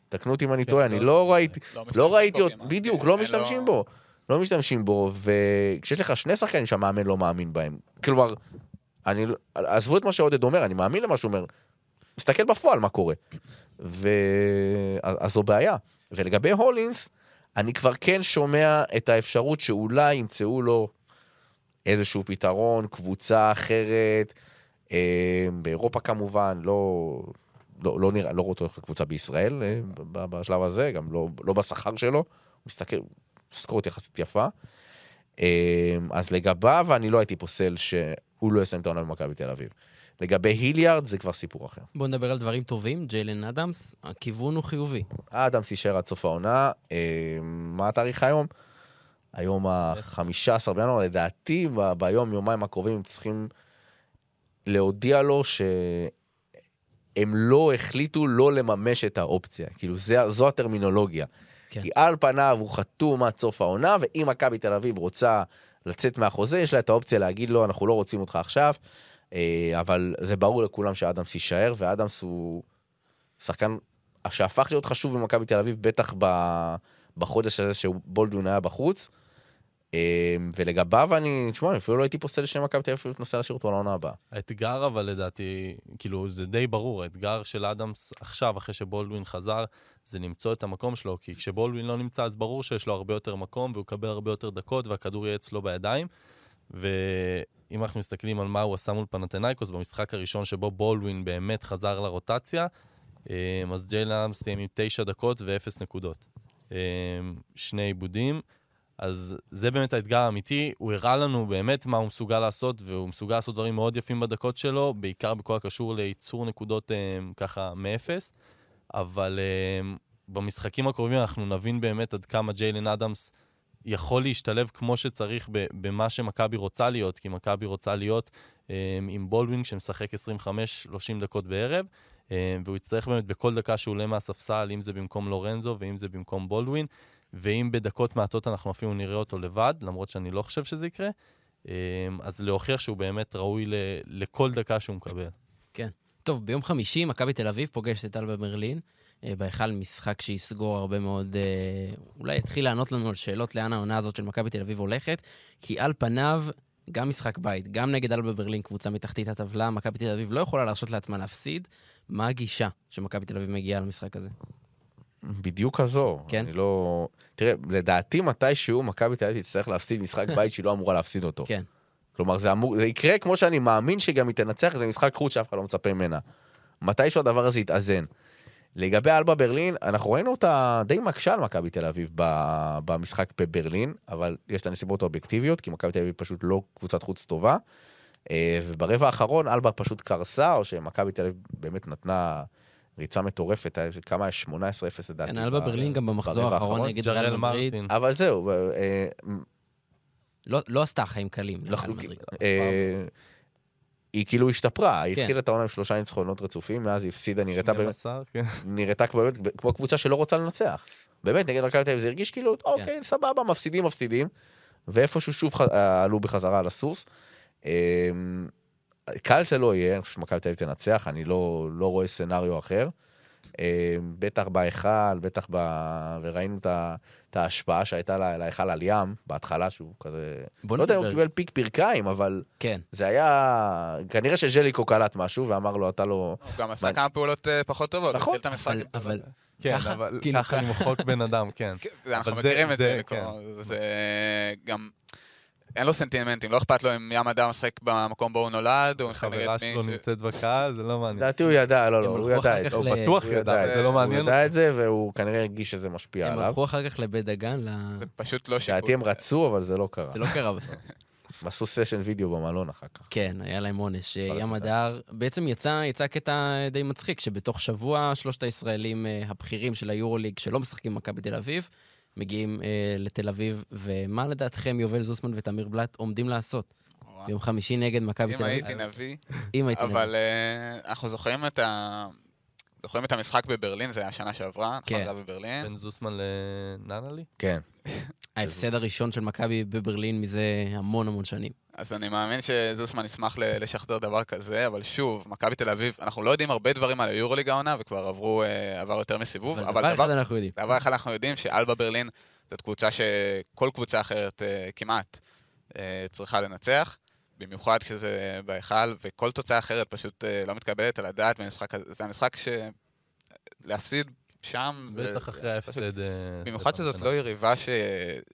[SPEAKER 3] תקנו אותי אם אני
[SPEAKER 5] כן,
[SPEAKER 3] טועה,
[SPEAKER 5] לא-
[SPEAKER 3] אני לא ראיתי,
[SPEAKER 4] לא
[SPEAKER 3] לא ראיתי,
[SPEAKER 4] משתמשים בו
[SPEAKER 3] אותו-
[SPEAKER 4] כמעט.
[SPEAKER 3] בדיוק,
[SPEAKER 4] כן,
[SPEAKER 3] לא
[SPEAKER 4] אין
[SPEAKER 3] משתמשים בו. לא משתמשים בו, וכשיש לך שני שחקנים שהמאמן לא מאמין בהם, כלומר, אני, לא- עזבו את מה שעודד אומר, אני מאמין למה שהוא אומר, מסתכל בפועל מה קורה. ו... אז זו בעיה. ולגבי הולינס, אני כבר כן שומע את האפשרות שאולי ימצאו לו איזשהו פתרון, קבוצה אחרת, אה, באירופה כמובן, לא, לא, לא נראה, לא רואה אותו לקבוצה בישראל אה, בשלב הזה, גם לא, לא בשכר שלו, הוא מסתכל, משכורת יחסית יפה. אה, אז לגביו אני לא הייתי פוסל שהוא לא יסיים את העונה במכבי תל אביב. לגבי היליארד זה כבר סיפור אחר.
[SPEAKER 2] בואו נדבר על דברים טובים, ג'יילן אדמס, הכיוון הוא חיובי.
[SPEAKER 3] אדמס יישאר עד סוף העונה. אה, מה התאריך היום? היום ה-15 בינואר, לדעתי ב- ביום, יומיים הקרובים הם צריכים להודיע לו שהם לא החליטו לא לממש את האופציה. כאילו, זה, זו הטרמינולוגיה.
[SPEAKER 2] כן.
[SPEAKER 3] כי על פניו הוא חתום עד סוף העונה, ואם מכבי תל אביב רוצה לצאת מהחוזה, יש לה את האופציה להגיד לו, אנחנו לא רוצים אותך עכשיו, אבל זה ברור לכולם שאדמס יישאר, ואדמס הוא שחקן שהפך להיות חשוב במכבי תל אביב, בטח בחודש הזה שבולדון היה בחוץ. אה, ולגביו אני, תשמע, אפילו לא הייתי פוסל שמכבי תל אביב תנסה להשאיר אותו לעונה הבאה.
[SPEAKER 5] האתגר אבל לדעתי, כאילו זה די ברור, האתגר של אדמס עכשיו, אחרי שבולדווין חזר, זה למצוא את המקום שלו, כי כשבולדווין לא נמצא אז ברור שיש לו הרבה יותר מקום והוא יקבל הרבה יותר דקות והכדור יהיה אצלו בידיים. ואם אנחנו מסתכלים על מה הוא עשה מול פנתנייקוס במשחק הראשון שבו בולדווין באמת חזר לרוטציה, אה, אז ג'יילן אדמס סיים עם תשע דקות ואפס נקודות. אה, שני עיבודים. אז זה באמת האתגר האמיתי, הוא הראה לנו באמת מה הוא מסוגל לעשות, והוא מסוגל לעשות דברים מאוד יפים בדקות שלו, בעיקר בכל הקשור לייצור נקודות אה, ככה מאפס, אבל במשחקים הקרובים אנחנו נבין באמת עד כמה ג'יילן אדמס יכול להשתלב כמו שצריך במה שמכבי רוצה להיות, כי מכבי רוצה להיות אה, עם בולדווין שמשחק 25-30 דקות בערב, אה, והוא יצטרך באמת בכל דקה שהוא עולה מהספסל, אם זה במקום לורנזו ואם זה במקום בולדווין, ואם בדקות מעטות אנחנו אפילו נראה אותו לבד, למרות שאני לא חושב שזה יקרה, אה, אז להוכיח שהוא באמת ראוי לכל דקה שהוא מקבל.
[SPEAKER 2] טוב, ביום חמישי מכבי תל אביב פוגשת את אלבה ברלין. אה, בהיכל משחק שיסגור הרבה מאוד, אה, אולי יתחיל לענות לנו על שאלות לאן העונה הזאת של מכבי תל אביב הולכת, כי על פניו, גם משחק בית, גם נגד אלבה ברלין, קבוצה מתחתית הטבלה, מכבי תל אביב לא יכולה להרשות לעצמה להפסיד. מה הגישה שמכבי תל אביב מגיעה למשחק הזה?
[SPEAKER 3] בדיוק כזו.
[SPEAKER 2] כן?
[SPEAKER 3] אני לא... תראה, לדעתי מתישהו מכבי תל אביב תצטרך להפסיד משחק בית שהיא לא אמורה להפסיד אותו.
[SPEAKER 2] כן.
[SPEAKER 3] כלומר, זה, אמור, זה יקרה כמו שאני מאמין שגם היא תנצח, זה משחק חוץ שאף אחד לא מצפה ממנה. מתישהו הדבר הזה יתאזן. לגבי אלבה ברלין, אנחנו ראינו אותה די מקשה על מכבי תל אביב במשחק בברלין, אבל יש את הנסיבות האובייקטיביות, כי מכבי תל אביב פשוט לא קבוצת חוץ טובה. אה, וברבע האחרון אלבה פשוט קרסה, או שמכבי תל אביב באמת נתנה ריצה מטורפת, היה- כמה היה 18-0 לדעתי.
[SPEAKER 2] כן, אלבה ברלין גם במחזור האחרון נגד
[SPEAKER 5] ג'רל
[SPEAKER 2] ריאל מדריד,
[SPEAKER 5] מרטין.
[SPEAKER 3] אבל זהו, אה,
[SPEAKER 2] לא- לא עשתה חיים קלים
[SPEAKER 3] לא,
[SPEAKER 2] לריאל מדריד.
[SPEAKER 3] היא כאילו השתפרה, היא
[SPEAKER 2] כן.
[SPEAKER 3] התחילה את העונה עם שלושה ניצחונות רצופים, מאז היא הפסידה, נראתה באמת
[SPEAKER 5] 12, כן.
[SPEAKER 3] נראתה כמו, כמו קבוצה שלא רוצה לנצח. באמת, נגד מכבי תל אביב זה הרגיש כאילו,
[SPEAKER 2] כן.
[SPEAKER 3] אוקיי, סבבה, מפסידים, מפסידים, ואיפשהו שוב ח- עלו בחזרה על הסוס. אה, קל זה לא יהיה, אני חושב שמכבי תל אביב תנצח, אני לא, לא רואה סצנריו אחר. אה, בטח בהיכל, בטח ב... וראינו את ה- את ההשפעה שהייתה לה- להיכל על ים, בהתחלה שהוא כזה...
[SPEAKER 2] בוא
[SPEAKER 3] לא יודע הוא. קיבל פיק ברכיים, אבל
[SPEAKER 2] כן.
[SPEAKER 3] זה היה... כנראה שז'ליקו קלט משהו ואמר לו, אתה לא...
[SPEAKER 4] הוא גם עשה
[SPEAKER 3] מה-
[SPEAKER 4] כמה פעולות אה, פחות טובות,
[SPEAKER 3] נכון.
[SPEAKER 2] אבל-
[SPEAKER 5] כן,
[SPEAKER 2] ככה,
[SPEAKER 5] אבל
[SPEAKER 2] כאילו,
[SPEAKER 5] ככה למחוק בן אדם, כן.
[SPEAKER 4] כן, אנחנו
[SPEAKER 5] אבל זה-
[SPEAKER 4] מכירים את
[SPEAKER 5] זה-
[SPEAKER 4] זה,
[SPEAKER 5] כן.
[SPEAKER 4] זה גם... אין לו סנטימנטים, לא אכפת לו אם ים אדם משחק במקום בו הוא נולד, או משחק נגד
[SPEAKER 5] חברה
[SPEAKER 4] מי
[SPEAKER 5] שלו. נמצאת בקהל, זה לא מעניין.
[SPEAKER 3] לדעתי הוא ידע, לא,
[SPEAKER 2] הם
[SPEAKER 3] לא, הוא ידע את זה.
[SPEAKER 5] הוא בטוח
[SPEAKER 3] הוא
[SPEAKER 5] ידע, זה לא מעניין
[SPEAKER 3] הוא ידע את זה, והוא כנראה הרגיש שזה משפיע
[SPEAKER 2] הם
[SPEAKER 3] עליו.
[SPEAKER 2] הלכו אחר כך לבית דגן, ל-
[SPEAKER 4] זה פשוט לא שיקול.
[SPEAKER 3] לדעתי הם רצו, אבל זה לא קרה.
[SPEAKER 2] זה לא קרה בסוף. (laughs)
[SPEAKER 3] הם עשו סשן וידאו במלון אחר כך.
[SPEAKER 2] כן, היה להם עונש. ים. הדר, בעצם יצא, יצא קטע די מצחיק, שבתוך שבוע שלושת הישראלים אה, הבכירים של היורוליג, שלא משחקים במכבי תל אביב, מגיעים אה, לתל אביב, ומה לדעתכם יובל זוסמן ותמיר בלאט עומדים לעשות
[SPEAKER 4] וואו.
[SPEAKER 2] ביום חמישי נגד מכבי
[SPEAKER 4] אם
[SPEAKER 2] תל אביב?
[SPEAKER 4] הייתי נביא,
[SPEAKER 2] אם הייתי
[SPEAKER 4] אבל אה, אנחנו זוכרים את ה... זוכרים את המשחק בברלין, זה היה שנה שעברה, נכון?
[SPEAKER 2] כן.
[SPEAKER 4] זה היה בברלין.
[SPEAKER 5] בן זוסמן לננלי?
[SPEAKER 3] כן.
[SPEAKER 2] ההפסד הראשון של מכבי בברלין מזה המון המון שנים.
[SPEAKER 4] אז אני מאמין שזוסמן ישמח לשחזר דבר כזה, אבל שוב, מכבי תל אביב, אנחנו לא יודעים הרבה דברים על היורוליג העונה, וכבר עברו, אה, עבר יותר מסיבוב,
[SPEAKER 2] אבל
[SPEAKER 4] אבל
[SPEAKER 2] דבר אחד אנחנו יודעים.
[SPEAKER 4] דבר אחד אנחנו יודעים, שאלבה ברלין זאת קבוצה שכל קבוצה אחרת אה, כמעט אה, צריכה לנצח, במיוחד כשזה בהיכל, וכל תוצאה אחרת פשוט לא מתקבלת על הדעת במשחק הזה. זה המשחק ש... להפסיד שם.
[SPEAKER 5] בטח אחרי ההפסד.
[SPEAKER 4] במיוחד שזאת. לא יריבה ש...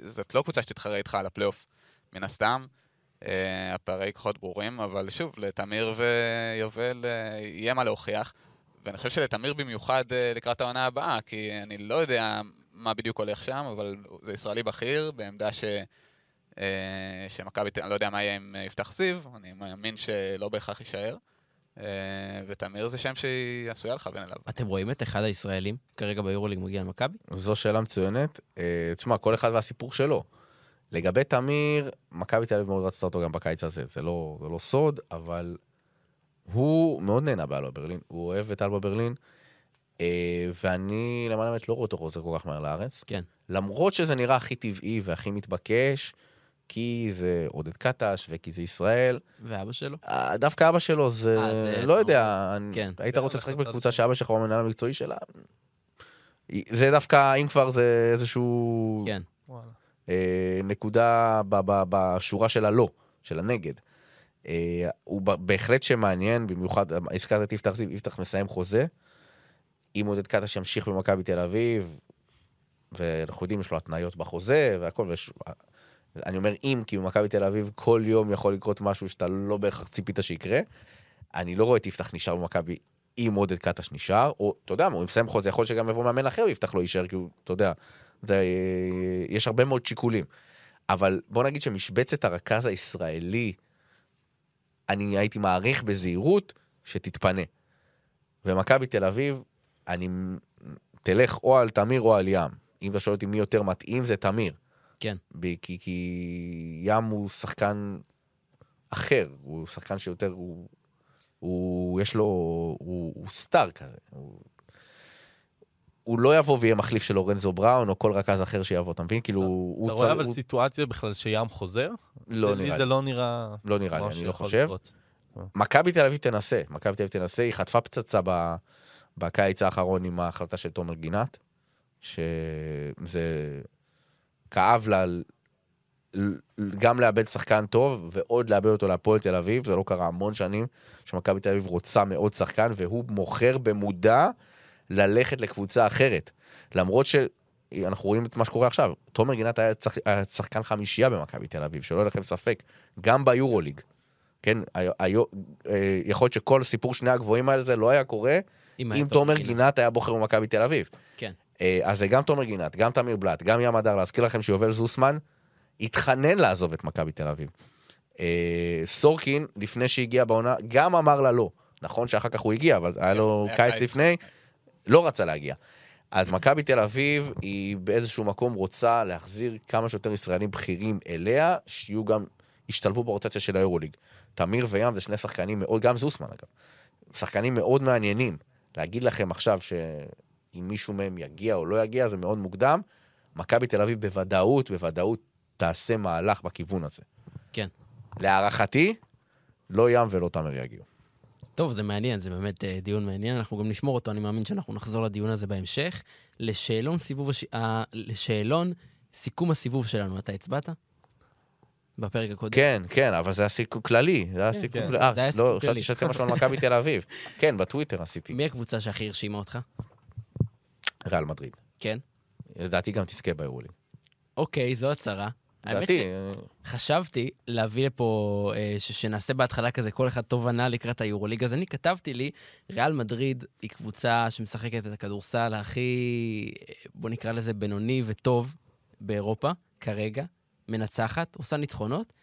[SPEAKER 4] זאת לא קבוצה שתתחרה איתך על הפלייאוף, מן הסתם. אה, הפערי כוחות ברורים, אבל שוב, לתמיר ויובל אה, יהיה מה להוכיח. ואני חושב שלתמיר במיוחד אה, לקראת העונה הבאה, כי אני לא יודע מה בדיוק הולך שם, אבל זה ישראלי בכיר, בעמדה ש... שמכבי, אני לא יודע מה יהיה עם יפתח זיו, אני מאמין שלא בהכרח יישאר. ותמיר זה שם שהיא עשויה לכוון אליו.
[SPEAKER 2] אתם רואים את אחד הישראלים כרגע ביורוליג מגיע למכבי?
[SPEAKER 3] זו שאלה מצוינת. תשמע, כל אחד והסיפור שלו. לגבי תמיר, מכבי תל אביב מאוד רצתה אותו גם בקיץ הזה, זה לא, זה לא סוד, אבל הוא מאוד נהנה באלבה ברלין, הוא אוהב את אלבה ברלין, אה, ואני למען האמת לא רואה אותו חוזר כל כך מהר לארץ.
[SPEAKER 2] כן.
[SPEAKER 3] למרות שזה נראה הכי טבעי והכי מתבקש, כי זה עודד קטש וכי זה ישראל.
[SPEAKER 2] ואבא שלו?
[SPEAKER 3] אה, דווקא אבא שלו זה,
[SPEAKER 2] אה, זה-
[SPEAKER 3] לא יודע, אני-
[SPEAKER 2] כן.
[SPEAKER 3] היית רוצה לשחק
[SPEAKER 5] החלטה
[SPEAKER 3] בקבוצה. שאבא שלך הוא המנהל המקצועי שלה? זה דווקא, אם כבר זה איזשהו
[SPEAKER 2] כן.
[SPEAKER 5] וואלה.
[SPEAKER 3] אה, נקודה ב- ב- בשורה של הלא, של הנגד. אה, הוא בהחלט שמעניין, במיוחד, הזכרת את יפתח זיו, יפתח מסיים חוזה. אם עודד קטש ימשיך במכבי תל אביב, ואנחנו יודעים, יש לו התניות בחוזה והכל, ויש... אני אומר אם, כי במכבי תל אביב כל יום יכול לקרות משהו שאתה לא בהכרח ציפית שיקרה. אני לא רואה את יפתח נשאר במכבי אם עודד קטש נשאר, או אתה יודע הוא מסיים חוזה, יכול להיות שגם יבוא מאמן אחר ויפתח לא יישאר, כי הוא, אתה יודע, זה, יש הרבה מאוד שיקולים. אבל בוא נגיד שמשבצת הרכז הישראלי, אני הייתי מעריך בזהירות שתתפנה. ומכבי תל אביב, אני תלך או על תמיר או על ים. אם אתה שואל אותי מי יותר מתאים, זה תמיר.
[SPEAKER 2] כן.
[SPEAKER 3] ב- כי, כי ים הוא שחקן אחר, הוא שחקן שיותר, הוא, הוא יש לו, הוא, הוא סטאר כזה. הוא, הוא לא יבוא ויהיה מחליף של לורנזו בראון או כל רכז אחר שיבוא, אתה מבין? כאילו, הוא
[SPEAKER 5] אתה רואה
[SPEAKER 3] צריך-
[SPEAKER 5] אבל סיטואציה בכלל שים חוזר?
[SPEAKER 3] לא
[SPEAKER 5] לי
[SPEAKER 3] נראה
[SPEAKER 5] זה
[SPEAKER 3] לי.
[SPEAKER 5] לא נראה...
[SPEAKER 3] לא נראה לי, אני לא חושב. מכבי תל אביב תנסה, מכבי תל אביב תנסה, היא חטפה פצצה בקיץ האחרון עם ההחלטה של תומר גינת, שזה כאב לה גם לאבד שחקן טוב ועוד לאבד אותו להפועל תל אביב, זה לא קרה המון שנים, שמכבי תל אביב רוצה מאוד שחקן והוא מוכר במודע ללכת לקבוצה אחרת. למרות שאנחנו רואים את מה שקורה עכשיו, תומר גינת היה, צריך, היה שחקן חמישייה במכבי תל אביב, שלא יהיה לכם ספק, גם ביורוליג. כן, היו, אה, יכול להיות שכל סיפור שני הגבוהים האלה זה לא היה קורה
[SPEAKER 2] אם היה
[SPEAKER 3] אם
[SPEAKER 2] טוב
[SPEAKER 3] תומר
[SPEAKER 2] בגינה.
[SPEAKER 3] גינת היה בוחר במכבי תל אביב.
[SPEAKER 2] כן.
[SPEAKER 3] אה, אז זה גם תומר גינת, גם תמיר בלאט, גם ים הדר, להזכיר לכם שיובל זוסמן התחנן לעזוב את מכבי תל אביב. אה, סורקין, לפני שהגיע בעונה, גם אמר לה לא. נכון שאחר כך הוא הגיע, אבל היה לו
[SPEAKER 4] היה
[SPEAKER 3] קיץ
[SPEAKER 4] קיץ.
[SPEAKER 3] לפני, לא רצה להגיע. אז מכבי תל אביב היא באיזשהו מקום רוצה להחזיר כמה שיותר ישראלים בכירים אליה, שיהיו גם, ישתלבו ברוטציה של היורוליג. תמיר וים זה שני שחקנים מאוד, גם זוסמן אגב, שחקנים מאוד מעניינים. להגיד לכם עכשיו שאם מישהו מהם יגיע או לא יגיע זה מאוד מוקדם. מכבי תל אביב בוודאות, בוודאות תעשה מהלך בכיוון הזה.
[SPEAKER 2] כן.
[SPEAKER 3] להערכתי, לא ים ולא תמר יגיעו.
[SPEAKER 2] טוב, זה מעניין, זה באמת אה, דיון מעניין, אנחנו גם נשמור אותו, אני מאמין שאנחנו נחזור לדיון הזה בהמשך. לשאלון סיבוב, הש... אה, לשאלון סיכום הסיבוב שלנו, אתה הצבעת? בפרק הקודם.
[SPEAKER 3] כן, כן, אבל זה היה סיכום כללי. זה היה
[SPEAKER 2] כן,
[SPEAKER 3] סיכום
[SPEAKER 5] כן.
[SPEAKER 3] כללי. אה,
[SPEAKER 2] היה
[SPEAKER 3] לא. חשבתי שאתם משהו על מכבי תל אביב. (laughs) כן, בטוויטר עשיתי.
[SPEAKER 2] מי הקבוצה שהכי הרשימה אותך?
[SPEAKER 3] ריאל מדריד.
[SPEAKER 2] כן.
[SPEAKER 3] לדעתי גם תזכה ביורוליג.
[SPEAKER 2] אוקיי, זו הצהרה.
[SPEAKER 3] לדעתי, אה,
[SPEAKER 2] חשבתי להביא לפה, אה, ש- שנעשה בהתחלה כזה כל אחד תובנה לקראת היורוליג, אז אני כתבתי לי, ריאל מדריד היא קבוצה שמשחקת את הכדורסל הכי, בוא נקרא לזה בינוני וטוב באירופה, כרגע, מנצחת, עושה ניצחונות,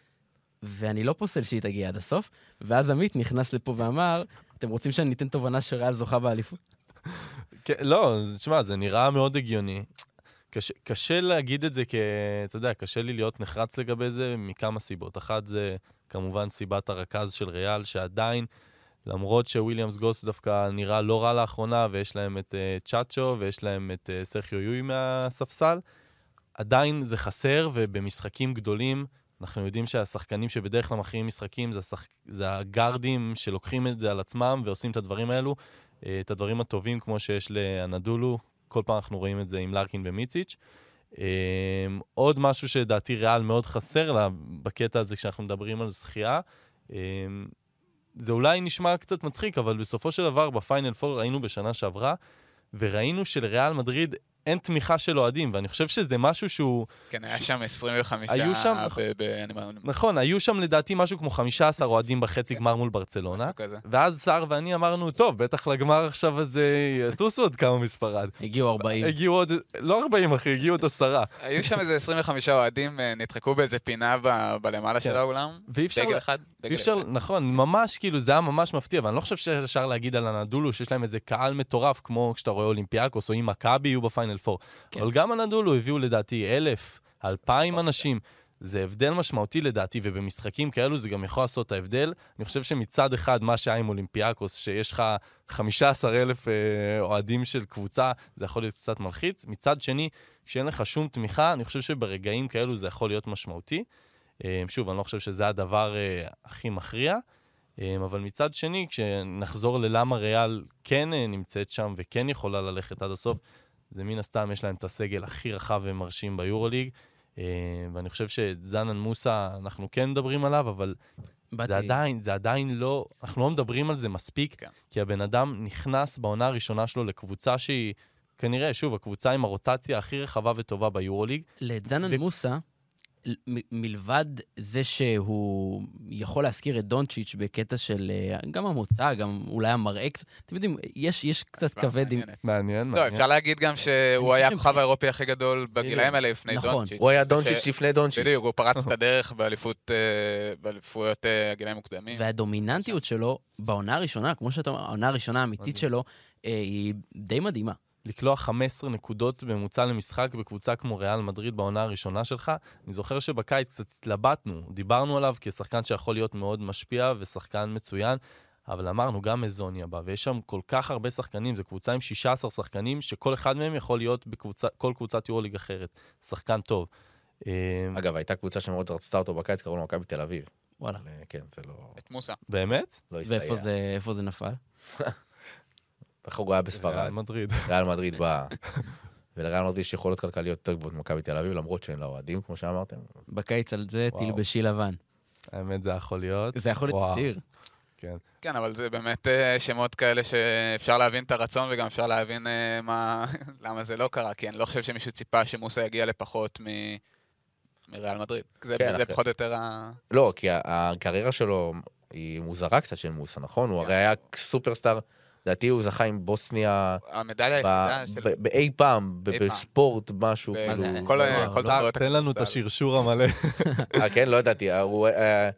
[SPEAKER 2] ואני לא פוסל שהיא תגיע עד הסוף, ואז עמית נכנס לפה ואמר, אתם רוצים שאני אתן תובנה שריאל זוכה באליפות?
[SPEAKER 5] כן, לא, תשמע, זה נראה מאוד הגיוני. קשה, קשה להגיד את זה כ... אתה יודע, קשה לי להיות נחרץ לגבי זה מכמה סיבות. אחת זה כמובן סיבת הרכז של ריאל, שעדיין, למרות שוויליאמס גוס דווקא נראה לא רע לאחרונה, ויש להם את uh, צ'אצ'ו, ויש להם את uh, סרחיו יואי מהספסל, עדיין זה חסר, ובמשחקים גדולים, אנחנו יודעים שהשחקנים שבדרך כלל מכריעים משחקים זה, השח... זה הגארדים שלוקחים את זה על עצמם ועושים את הדברים האלו. אה, את הדברים הטובים כמו שיש לאנדולו, כל פעם אנחנו רואים את זה עם לארקין ומיציץ'. אה, עוד משהו שלדעתי ריאל מאוד חסר לה בקטע הזה כשאנחנו מדברים על זכייה, אה, זה אולי נשמע קצת מצחיק, אבל בסופו של דבר בפיינל פור ראינו בשנה שעברה, וראינו שלריאל מדריד אין תמיכה של אוהדים, ואני חושב שזה משהו שהוא...
[SPEAKER 4] כן, היה שם 25...
[SPEAKER 5] היו שם,
[SPEAKER 4] ב-
[SPEAKER 5] נכון.
[SPEAKER 4] ב-
[SPEAKER 5] נכון, היו שם לדעתי משהו כמו 15 אוהדים בחצי גמר מול ברצלונה. ואז סער ואני אמרנו, טוב, בטח לגמר עכשיו הזה יטוסו עוד כמה מספרד.
[SPEAKER 2] הגיעו 40.
[SPEAKER 5] הגיעו עוד, לא 40 אחי, הגיעו עוד עשרה.
[SPEAKER 4] היו שם איזה 25 אוהדים, אה, נדחקו באיזה פינה ב- בלמעלה
[SPEAKER 5] כן.
[SPEAKER 4] של האולם.
[SPEAKER 5] ואי אפשר,
[SPEAKER 4] דגל אחד, דגל
[SPEAKER 5] אי אפשר,
[SPEAKER 4] אחד.
[SPEAKER 5] נכון, ממש כאילו, זה היה ממש מפתיע, ואני לא חושב שאפשר להגיד על הנדולו שיש להם איזה קהל מטורף, כמו כשאתה רואה אולימפיאקוס, או אם מכבי יהיו בפיינל פור.
[SPEAKER 2] כן.
[SPEAKER 5] אבל גם הנדולו הביאו לדעתי אלף, אלפיים אנשים. זה הבדל משמעותי לדעתי, ובמשחקים כאלו זה גם יכול לעשות את ההבדל. אני חושב שמצד אחד, מה שהיה עם אולימפיאקוס, שיש לך 15,000 אה, אוהדים של קבוצה, זה יכול להיות קצת מלחיץ. מצד שני, כשאין לך שום תמיכה, אני חושב שברגעים כאלו זה יכול להיות משמעותי. אה, שוב, אני לא חושב שזה הדבר אה, הכי מכריע, אבל מצד שני, כשנחזור ללמה ריאל כן נמצאת שם וכן יכולה ללכת עד הסוף, זה מן הסתם, יש להם את הסגל הכי רחב ומרשים ביורוליג. אה, ואני חושב שזנן מוסא, אנחנו כן מדברים עליו, אבל
[SPEAKER 2] באתי-
[SPEAKER 5] זה עדיין, זה עדיין לא, אנחנו לא מדברים על זה מספיק,
[SPEAKER 4] כן.
[SPEAKER 5] כי הבן אדם נכנס בעונה הראשונה שלו לקבוצה שהיא, כנראה, שוב, הקבוצה עם הרוטציה הכי רחבה וטובה ביורוליג.
[SPEAKER 2] לזנן
[SPEAKER 5] ו-
[SPEAKER 2] מוסא, מ- מלבד זה שהוא יכול להזכיר את דונצ'יץ' בקטע של אה, גם המוצא, גם אולי המראה קצת, אתם יודעים, יש, יש קצת כבד עם...
[SPEAKER 4] מעניינת.
[SPEAKER 5] מעניין,
[SPEAKER 4] לא,
[SPEAKER 5] מעניין.
[SPEAKER 4] אפשר להגיד גם שהוא היה הכוכב האירופי הכי גדול בגילאים האלה לפני
[SPEAKER 2] נכון.
[SPEAKER 4] דונצ'יץ'.
[SPEAKER 3] הוא היה דונצ'יץ' לפני דונצ'יץ'.
[SPEAKER 4] בדיוק, הוא פרץ (laughs) את הדרך באליפות, אה, באליפויות אה, הגילאים מוקדמים.
[SPEAKER 2] והדומיננטיות שלו בעונה הראשונה, כמו שאתה אומר, העונה הראשונה האמיתית. שלו, היא די מדהימה.
[SPEAKER 5] לקלוע 15 נקודות בממוצע למשחק בקבוצה כמו ריאל מדריד בעונה הראשונה שלך. אני זוכר שבקיץ קצת התלבטנו, דיברנו עליו כשחקן שיכול להיות מאוד משפיע ושחקן מצוין, אבל אמרנו, גם מזוני הבא, ויש שם כל כך הרבה שחקנים, זו קבוצה עם 16 שחקנים, שכל אחד מהם יכול להיות בכל קבוצת יורוליג אחרת. שחקן טוב. אה,
[SPEAKER 3] אגב, הייתה קבוצה שמאוד רצתה אותו בקיץ, קראו לו מכבי תל אביב.
[SPEAKER 2] וואלה.
[SPEAKER 3] אה, כן, זה לא
[SPEAKER 4] את מוסא.
[SPEAKER 5] באמת?
[SPEAKER 3] לא הסתייע.
[SPEAKER 2] ואיפה זה, איפה זה נפל? (laughs)
[SPEAKER 3] איך הוא היה בספרד.
[SPEAKER 5] ריאל מדריד. (laughs)
[SPEAKER 3] ריאל מדריד באה. ולריאל מדריד יש יכולות כלכליות יותר גבוהות ממכבי תל אביב, למרות שאין לה אוהדים, כמו שאמרתם.
[SPEAKER 2] בקיץ על זה. תלבשי לבן.
[SPEAKER 5] האמת, זה יכול להיות.
[SPEAKER 2] זה יכול להיות. אדיר.
[SPEAKER 5] כן.
[SPEAKER 4] כן, אבל זה באמת אה, שמות כאלה שאפשר להבין את הרצון וגם אפשר להבין אה, מה, (laughs) למה זה לא קרה, כי אני לא חושב שמישהו ציפה שמוסא יגיע לפחות מ... מריאל מדריד. זה,
[SPEAKER 3] כן,
[SPEAKER 4] זה
[SPEAKER 3] אחרי-
[SPEAKER 4] פחות או יותר ה...
[SPEAKER 3] לא, כי הקריירה שלו היא מוזרה קצת של מוסה, נכון? הוא הרי היה סופרסטאר, לדעתי הוא זכה עם בוסניה
[SPEAKER 4] המדליה
[SPEAKER 3] ב-
[SPEAKER 4] היחידה של...
[SPEAKER 3] ב- באי פעם. בספורט, משהו, כאילו...
[SPEAKER 4] כל ה- כל
[SPEAKER 2] לא.
[SPEAKER 4] תחרויות
[SPEAKER 5] תן לנו את. השרשור המלא. (laughs)
[SPEAKER 3] אה, כן? לא ידעתי. אה, הוא, אה,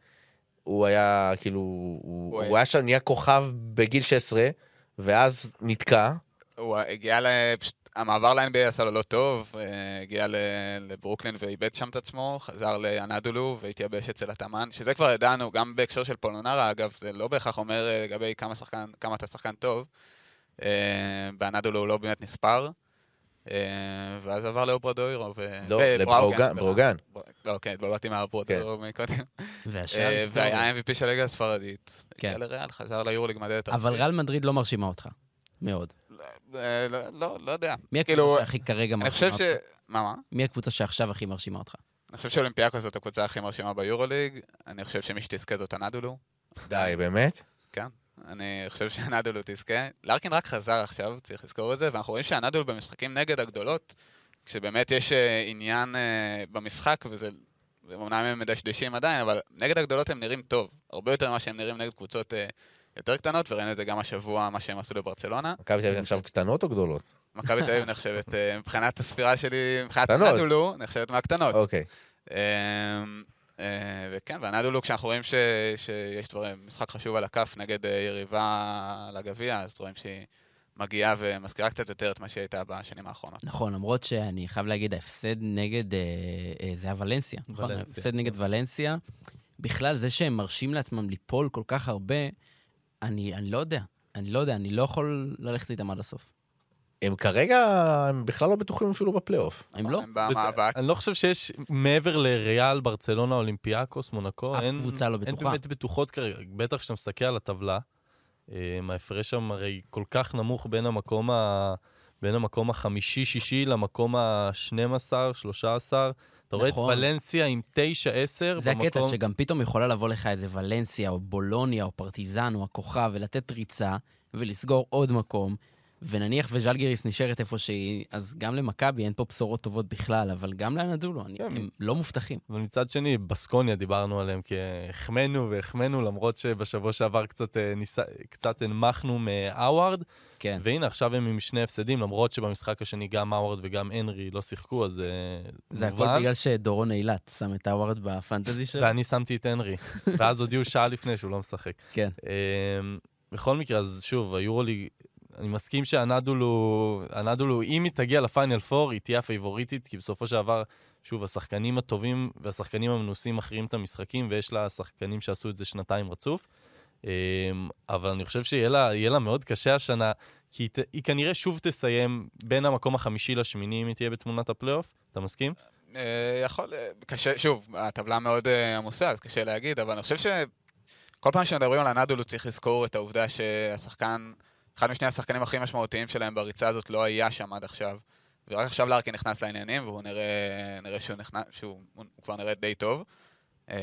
[SPEAKER 3] הוא היה, כאילו, הוא,
[SPEAKER 4] היה-
[SPEAKER 3] היה שם, נהיה כוכב בגיל 16, ואז נתקע.
[SPEAKER 4] הוא הגיע ל... פשוט, המעבר ל-NBA עשה לו לא טוב, אה, הגיע לברוקלין ואיבד שם את עצמו, חזר לאנדולו והתייבש אצל התאמן, שזה כבר ידענו, גם בהקשר של פולונרה, אגב, זה לא בהכרח אומר אה, לגבי כמה, שחקן, כמה אתה שחקן טוב. אה, באנדולו הוא לא באמת נספר. ואז עבר לאוברדוירו. ו...
[SPEAKER 3] לא, לברוגן,
[SPEAKER 4] לא, כן, התבלבלתי מקודם.
[SPEAKER 2] והשאר
[SPEAKER 4] אה,
[SPEAKER 2] היסטוריה.
[SPEAKER 4] והיה MVP של הליגה הספרדית.
[SPEAKER 2] כן.
[SPEAKER 4] הגיע לריאל, חזר ליורוליג מדד את
[SPEAKER 2] אבל ריאל מדריד לא מרשימה אותך. מאוד.
[SPEAKER 4] אה, לא- לא, לא יודע.
[SPEAKER 2] מי
[SPEAKER 4] כאילו,
[SPEAKER 2] הקבוצה שהכי כרגע
[SPEAKER 4] אני
[SPEAKER 2] מרשימה
[SPEAKER 4] חושב
[SPEAKER 2] אותך?
[SPEAKER 4] ש... מה, מה?
[SPEAKER 2] מי הקבוצה שעכשיו הכי מרשימה אותך?
[SPEAKER 4] אני חושב שאולימפיאקו זאת הקבוצה הכי מרשימה ביורוליג. אני חושב שמי שתזכה זאת הנדולו.
[SPEAKER 3] די, באמת?
[SPEAKER 4] כן. אני חושב שהנדולו תזכה. לארקין רק חזר עכשיו, צריך לזכור את זה, ואנחנו רואים שהנדולו במשחקים נגד הגדולות, כשבאמת יש אה, עניין אה, במשחק, וזה... אמנם הם מדשדשים עדיין, אבל נגד הגדולות הם נראים טוב. הרבה יותר ממה שהם נראים נגד קבוצות אה, יותר קטנות, וראינו את זה גם השבוע, מה שהם עשו לברצלונה.
[SPEAKER 3] מכבי תל אביב עכשיו קטנות או גדולות?
[SPEAKER 4] מכבי תל אביב נחשבת, אה, מבחינת הספירה שלי, מבחינת. הנדולו, נחשבת מהקטנות.
[SPEAKER 3] אוקיי.
[SPEAKER 4] אמ, אה, וכן, והנדולו, כשאנחנו רואים ש- שיש דברים, משחק חשוב על הכף נגד אה, יריבה לגביע, אז רואים שהיא מגיעה ומזכירה קצת יותר את מה שהיא הייתה בשנים האחרונות.
[SPEAKER 2] נכון, למרות שאני חייב להגיד, ההפסד נגד, אה, אה, זה היה ולנסיה, נכון? ההפסד נגד ולנסיה, בכלל זה שהם מרשים לעצמם ליפול כל כך הרבה, אני, אני לא יודע. אני לא יודע, אני לא יכול ללכת איתם עד הסוף.
[SPEAKER 3] הם כרגע, הם בכלל לא בטוחים אפילו בפלייאוף.
[SPEAKER 2] הם לא?
[SPEAKER 4] הם במאבק.
[SPEAKER 5] אני לא חושב שיש, מעבר לריאל, ברצלונה, אולימפיאקוס, מונקו,
[SPEAKER 2] אף
[SPEAKER 5] אין,
[SPEAKER 2] קבוצה לא
[SPEAKER 5] אין
[SPEAKER 2] בטוחה.
[SPEAKER 5] באמת בטוחות כרגע. בטח כשאתה מסתכל על הטבלה, אה, ההפרש שם הרי כל כך נמוך בין המקום, ה... בין המקום החמישי-שישי למקום ה-12, 13. אתה רואה את
[SPEAKER 2] נכון.
[SPEAKER 5] ולנסיה עם 9-10
[SPEAKER 2] זה הקטע,
[SPEAKER 5] במקום...
[SPEAKER 2] שגם פתאום יכולה לבוא לך איזה ולנסיה, או בולוניה, או פרטיזן, או הכוכב, ולתת ריצה, ולסגור עוד מקום, ונניח וז'לגיריס נשארת איפה שהיא, אז גם למכבי אין פה בשורות טובות בכלל, אבל גם לאנדולו,
[SPEAKER 5] כן.
[SPEAKER 2] הם לא מובטחים.
[SPEAKER 5] אבל מצד שני, בסקוניה דיברנו עליהם כי החמאנו והחמאנו, למרות שבשבוע שעבר קצת, אה, ניסה, קצת הנמכנו מהאווארד,
[SPEAKER 2] כן.
[SPEAKER 5] והנה עכשיו הם עם שני הפסדים, למרות שבמשחק השני גם האווארד וגם הנרי לא שיחקו, אז אה,
[SPEAKER 2] זה הכל
[SPEAKER 5] מובן.
[SPEAKER 2] בגלל שדורון אילת שם את האווארד בפנטזי שלו.
[SPEAKER 5] ואני שמתי את הנרי, (laughs) ואז הודיעו שעה לפני שהוא לא משחק.
[SPEAKER 2] כן.
[SPEAKER 5] אמ, בכל מקרה, אז שוב, היורוליג, אני מסכים שאנדולו, אנדולו, אם היא תגיע לפיינל פור, היא תהיה הפייבוריטית, כי בסופו של דבר, שוב, השחקנים הטובים והשחקנים המנוסים מכריעים את המשחקים, ויש לה שחקנים שעשו את זה שנתיים רצוף. אמ, אבל אני חושב שיהיה לה, לה מאוד קשה השנה, כי היא, היא כנראה שוב תסיים בין המקום החמישי לשמיני, אם היא תהיה בתמונת הפלייאוף. אתה מסכים?
[SPEAKER 4] אה, יכול, אה, קשה, שוב, הטבלה מאוד אה, עמוסה, אז קשה להגיד, אבל אני חושב שכל פעם שמדברים על אנדולו צריך לזכור את העובדה שהשחקן, אחד משני השחקנים הכי משמעותיים שלהם בריצה הזאת לא היה שם עד עכשיו. ורק עכשיו לארקין נכנס לעניינים, והוא נראה, נראה שהוא, נכנס, שהוא הוא כבר נראה די טוב. אה,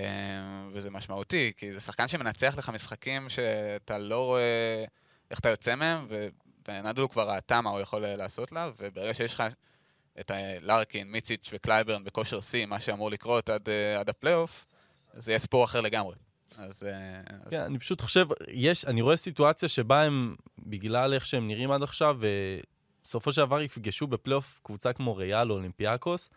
[SPEAKER 4] וזה משמעותי, כי זה שחקן שמנצח לך משחקים שאתה לא רואה איך אתה יוצא מהם, ו- ואנדולו כבר ראתה מה הוא יכול אה, לעשות לה, וברגע שיש לך את ה- לארקין, מיציץ' וקלייברן בכושר שיא, מה שאמור לקרות עד, אה, עד הפלייאוף, זה יהיה ספור אחר לגמרי. אז... אה, אז
[SPEAKER 5] כן, אני פשוט חושב, יש, אני רואה סיטואציה שבה הם, בגלל איך שהם נראים עד עכשיו, בסופו של דבר יפגשו בפלייאוף קבוצה כמו ריאל או אולימפיאקוס,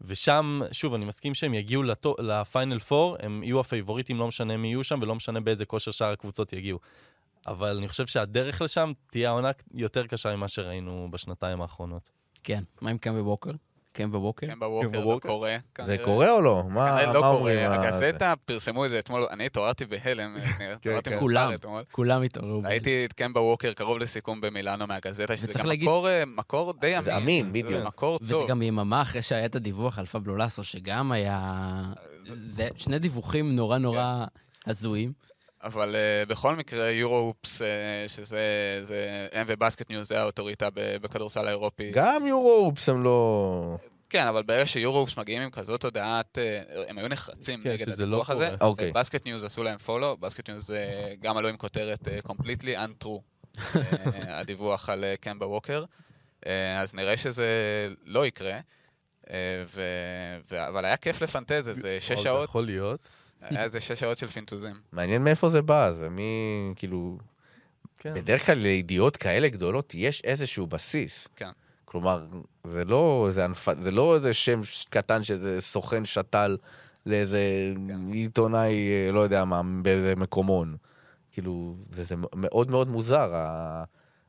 [SPEAKER 5] ושם, שוב, אני מסכים שהם יגיעו לטו- לפיינל פור, הם יהיו הפייבוריטים, לא משנה מי יהיו שם, ולא משנה באיזה כושר שאר הקבוצות יגיעו. אבל אני חושב שהדרך לשם תהיה העונה יותר קשה ממה שראינו בשנתיים האחרונות.
[SPEAKER 2] כן. מה עם קמבה ווקר? קמבה ווקר?
[SPEAKER 4] כן, בווקר, זה. קורה.
[SPEAKER 3] זה. קורה או לא? מה
[SPEAKER 4] לא
[SPEAKER 3] אומרים?
[SPEAKER 4] קורה,
[SPEAKER 3] ה-
[SPEAKER 4] הגזטה פרסמו את זה אתמול, אני התעוררתי בהלם, התעוררתי
[SPEAKER 5] כן.
[SPEAKER 2] כולם.
[SPEAKER 4] מאוחר אתמול.
[SPEAKER 2] כולם התעוררו.
[SPEAKER 4] ראיתי את קמבה ווקר קרוב לסיכום במילאנו מהגזטה, שזה גם מקור, אה, מקור די אמין.
[SPEAKER 3] זה אמין, בדיוק.
[SPEAKER 4] מקור
[SPEAKER 2] וזה
[SPEAKER 4] טוב.
[SPEAKER 2] גם יממה אחרי שהיה את הדיווח על פבלו לסו, שגם היה... זה שני דיווחים נורא נורא הזויים.
[SPEAKER 4] אבל אה, בכל מקרה, יורו-הופס, אה, שזה זה, הם ובסקט ניוז, זה האוטוריטה בכדורסל האירופי.
[SPEAKER 3] גם יורו-הופס הם לא...
[SPEAKER 4] כן, אבל ברגע שיורו-הופס מגיעים עם כזאת הודעת, אה, הם היו נחרצים
[SPEAKER 5] כן,
[SPEAKER 4] נגד
[SPEAKER 5] שזה לא
[SPEAKER 4] הדיווח הזה.
[SPEAKER 5] קורה.
[SPEAKER 3] אוקיי.
[SPEAKER 4] בסקט ניוז עשו להם follow, בסקט ניוז אה, גם עלו עם כותרת אה, completely untrue, אה, (laughs) הדיווח על אה, קמבה ווקר. אה, אז נראה שזה לא יקרה. Uh, ו... ו... אבל היה כיף לפנטז איזה שש
[SPEAKER 5] וואו, זה
[SPEAKER 4] שעות,
[SPEAKER 5] יכול להיות.
[SPEAKER 4] היה איזה שש שעות של פינטוזים.
[SPEAKER 3] מעניין מאיפה זה בא, זה מי... כאילו...
[SPEAKER 5] כן.
[SPEAKER 3] בדרך כלל לידיעות כאלה גדולות יש איזשהו בסיס.
[SPEAKER 4] כן.
[SPEAKER 3] כלומר, זה לא איזה, הנפ... זה לא איזה שם קטן שזה סוכן שתל לאיזה
[SPEAKER 4] כן.
[SPEAKER 3] עיתונאי, אה, לא יודע מה, באיזה מקומון. כאילו, זה, זה מאוד מאוד מוזר, ה...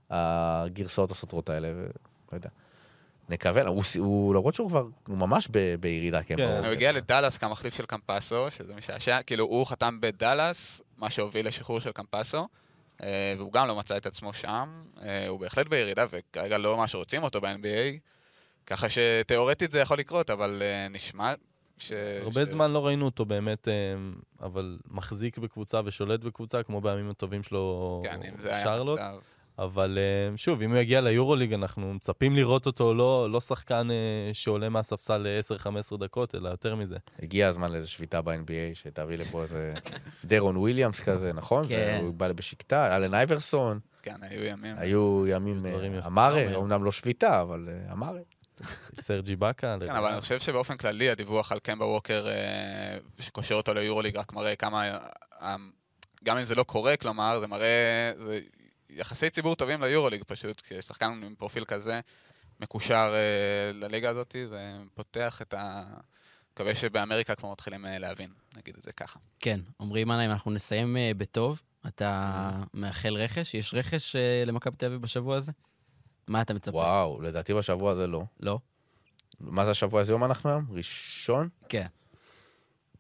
[SPEAKER 3] הגרסאות הסותרות האלה, ו... לא יודע. נקווה, הוא, הוא, למרות שהוא כבר, הוא ממש ב, בירידה, כן,
[SPEAKER 5] כן.
[SPEAKER 4] הוא הגיע לדאלאס כמחליף של קמפסו, שזה משעשע, כאילו הוא חתם בדאלאס, מה שהוביל לשחרור של קמפסו, אה, והוא גם לא מצא את עצמו שם, אה, הוא בהחלט בירידה, וכרגע לא ממש רוצים אותו ב-NBA, ככה שתאורטית זה יכול לקרות, אבל אה, נשמע ש...
[SPEAKER 5] הרבה
[SPEAKER 4] ש-
[SPEAKER 5] זמן לא ראינו אותו באמת, אבל מחזיק בקבוצה ושולט בקבוצה, כמו בימים הטובים שלו
[SPEAKER 4] כן, אם זה היה
[SPEAKER 5] שרלוט. אבל אה, שוב, אם הוא יגיע ליורוליג, אנחנו מצפים לראות אותו לא, לא שחקן אה, שעולה מהספסל ל-10-15 דקות, אלא יותר מזה.
[SPEAKER 3] הגיע הזמן לאיזו שביתה ב-NBA, שתביא לפה איזה דרון וויליאמס כזה, נכון?
[SPEAKER 2] כן.
[SPEAKER 3] הוא בא בשקטה, אלן אייברסון,
[SPEAKER 4] כן, היו ימים.
[SPEAKER 3] היו ימים, אה, אמרה. אמנם לא שביתה, אבל אמרה.
[SPEAKER 5] סרג'י באקה.
[SPEAKER 4] כן, אבל אני חושב שבאופן כללי הדיווח על קמבה ווקר, שקושר אותו ליורוליג, רק מראה כמה... גם אם זה לא קורה, כלומר, זה מראה... זה יחסי ציבור טובים ליורוליג פשוט, כי שחקן עם פרופיל כזה מקושר אה, לליגה הזאת, זה פותח את ה... מקווה שבאמריקה כבר מתחילים אה, להבין, נגיד את זה ככה.
[SPEAKER 2] כן, עמרי מנהיים, אנחנו נסיים אה, בטוב. אתה
[SPEAKER 3] Mm-hmm.
[SPEAKER 2] מאחל רכש? יש רכש אה, למכבי תל אביב בשבוע הזה? מה אתה מצפה?
[SPEAKER 3] וואו, לדעתי בשבוע הזה לא.
[SPEAKER 2] לא?
[SPEAKER 3] מה זה השבוע? איזה יום אנחנו היום? ראשון?
[SPEAKER 2] כן.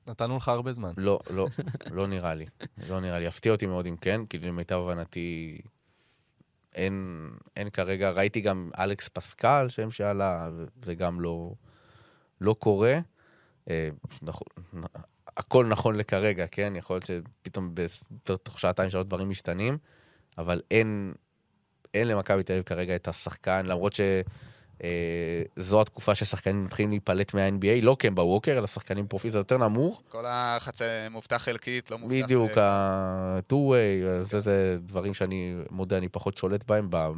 [SPEAKER 5] נתנו לך הרבה זמן.
[SPEAKER 3] לא, לא, לא נראה לי. לא נראה לי. יפתיע אותי מאוד אם כן, כי למיטב הבנתי אין, אין כרגע, ראיתי גם אלכס פסקל, שם שעלה, וזה גם לא, לא קורה. אה, נכון, הכל נכון לכרגע, כן? יכול להיות שפתאום בתוך שעתיים שלוש דברים משתנים, אבל אין, אין למכבי תל אביב כרגע את השחקן, למרות ש... אה, זו התקופה ששחקנים מתחילים להיפלט מה-NBA, לא קמבה ווקר, אלא שחקנים פרופיל זה יותר נמוך.
[SPEAKER 4] כל החצי מובטח חלקית, לא מובטח...
[SPEAKER 3] בדיוק,
[SPEAKER 4] אה,
[SPEAKER 3] ה-2-way, זה, זה דברים שאני מודה, אני פחות שולט בהם, ב-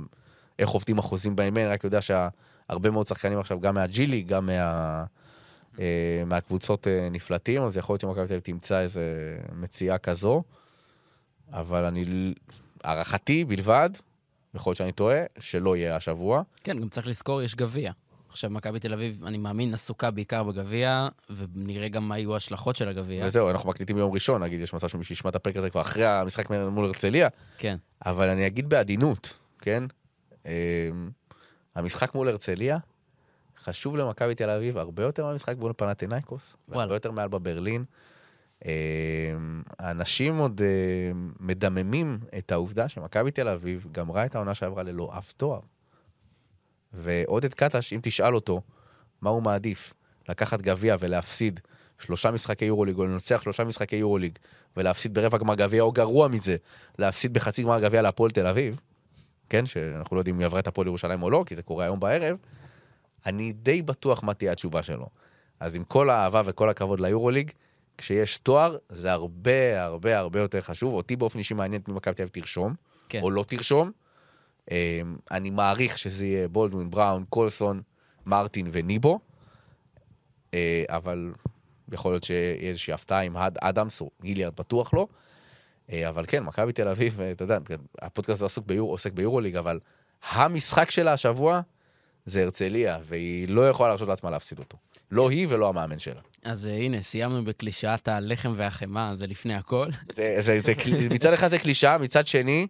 [SPEAKER 3] איך עובדים החוזים בהם, אני רק יודע שהרבה מאוד שחקנים עכשיו, גם מהג'ילי, גם מה, אה, מהקבוצות אה, נפלטים, אז יכול להיות שמכבי תל אביב תמצא איזה מציאה כזו, אבל אני, הערכתי בלבד, יכול להיות שאני טועה, שלא יהיה השבוע.
[SPEAKER 2] כן, גם צריך לזכור, יש גביע. עכשיו, מכבי תל אביב, אני מאמין, עסוקה בעיקר בגביע, ונראה גם מה יהיו ההשלכות של הגביע.
[SPEAKER 3] וזהו, אנחנו מקליטים ביום ראשון, נגיד, יש מצב שמישהו ישמע את הפרק הזה כבר אחרי המשחק מול הרצליה,
[SPEAKER 2] כן.
[SPEAKER 3] אבל אני אגיד בעדינות, כן? אמ, המשחק מול הרצליה חשוב למכבי תל אביב הרבה יותר מהמשחק מול פנתנאיקוס. והרבה יותר מעל בברלין. אה, האנשים עוד אה, מדממים את העובדה שמכבי תל אביב גמרה את העונה שעברה ללא אף תואר. ועודד קטש, אם תשאל אותו מה הוא מעדיף, לקחת גביע ולהפסיד שלושה משחקי יורוליג, או לנצח שלושה משחקי יורוליג, ולהפסיד ברבע גמר גביע, או גרוע מזה, להפסיד בחצי גמר גביע להפועל תל אביב, כן, שאנחנו לא יודעים אם היא עברה את הפועל ירושלים או לא, כי זה קורה היום בערב, אני די בטוח מה תהיה התשובה שלו. אז עם כל האהבה וכל הכבוד ליורוליג, כשיש תואר, זה הרבה הרבה הרבה יותר חשוב. אותי באופן אישי מעניין את מכבי תל אביב תרשום,
[SPEAKER 2] כן.
[SPEAKER 3] או לא תרשום. אה, אני מעריך שזה יהיה בולדווין, בראון, קולסון, מרטין וניבו, אה, אבל יכול להיות שיהיה איזושהי הפתעה עם האד אדמס או גיליארד בטוח לא. אה, אבל כן, מכבי תל אביב, אה, אתה יודע, הפודקאסט הזה עסוק ביור, עוסק ביורוליג, אבל המשחק שלה השבוע זה הרצליה, והיא לא יכולה להרשות לעצמה להפסיד אותו. לא היא ולא המאמן שלה.
[SPEAKER 2] אז אה, הנה, סיימנו בקלישאת הלחם והחמאה, זה לפני הכל.
[SPEAKER 3] זה, זה, זה, קל- מצד אחד זה קלישאה, מצד שני,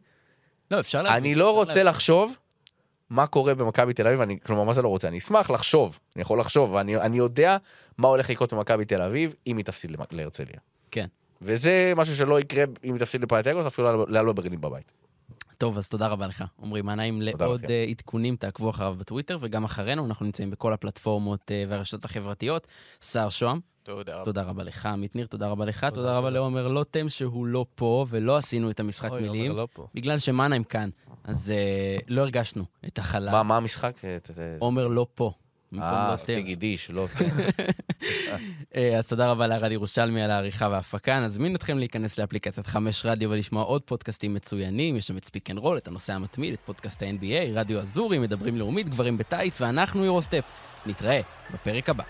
[SPEAKER 2] לא, אפשר להבין.
[SPEAKER 3] אני לא רוצה לחשוב מה קורה במכבי תל אביב, אני, כלומר, מה זה לא רוצה? אני אשמח לחשוב, אני יכול לחשוב, ואני אני יודע מה הולך לקרות במכבי תל אביב אם היא תפסיד להרצליה.
[SPEAKER 2] כן.
[SPEAKER 3] וזה משהו שלא יקרה אם היא תפסיד לפנתגוס, אפילו לעלות ברלין בבית.
[SPEAKER 2] טוב, אז תודה רבה לך. עמרי, מה נעים לעוד
[SPEAKER 3] לכם.
[SPEAKER 2] אה, עדכונים, תעקבו אחריו בטוויטר, וגם אחרינו, אנחנו נמצאים בכל הפלטפורמות אה, והרשתות החברתיות. סער שוהם,
[SPEAKER 4] תודה רבה.
[SPEAKER 2] תודה רבה לך. עמית ניר, תודה רבה לך.
[SPEAKER 5] תודה,
[SPEAKER 2] תודה רבה. לעומר לוטם, שהוא לא פה, ולא עשינו את המשחק
[SPEAKER 5] אוי,
[SPEAKER 2] מילים,
[SPEAKER 5] עומר לא פה.
[SPEAKER 2] בגלל שמנהיים כאן, אז אה, לא הרגשנו את החלל.
[SPEAKER 3] מה, מה המשחק?
[SPEAKER 2] עומר לא פה.
[SPEAKER 3] אה,
[SPEAKER 2] לוטם.
[SPEAKER 3] תגיד איש, לא... (laughs)
[SPEAKER 2] אה, אז תודה רבה לערד ירושלמי על העריכה וההפקה. נזמין אתכם להיכנס לאפליקציית חמש רדיו ולשמוע עוד פודקאסטים מצוינים. יש שם את ספיק אנד רול, את הנושא המתמיד, את פודקאסט ה-NBA, רדיו אזורי, מדברים לאומית, גברים בטייץ, ואנחנו יורוסטפ. נתראה בפרק הבא.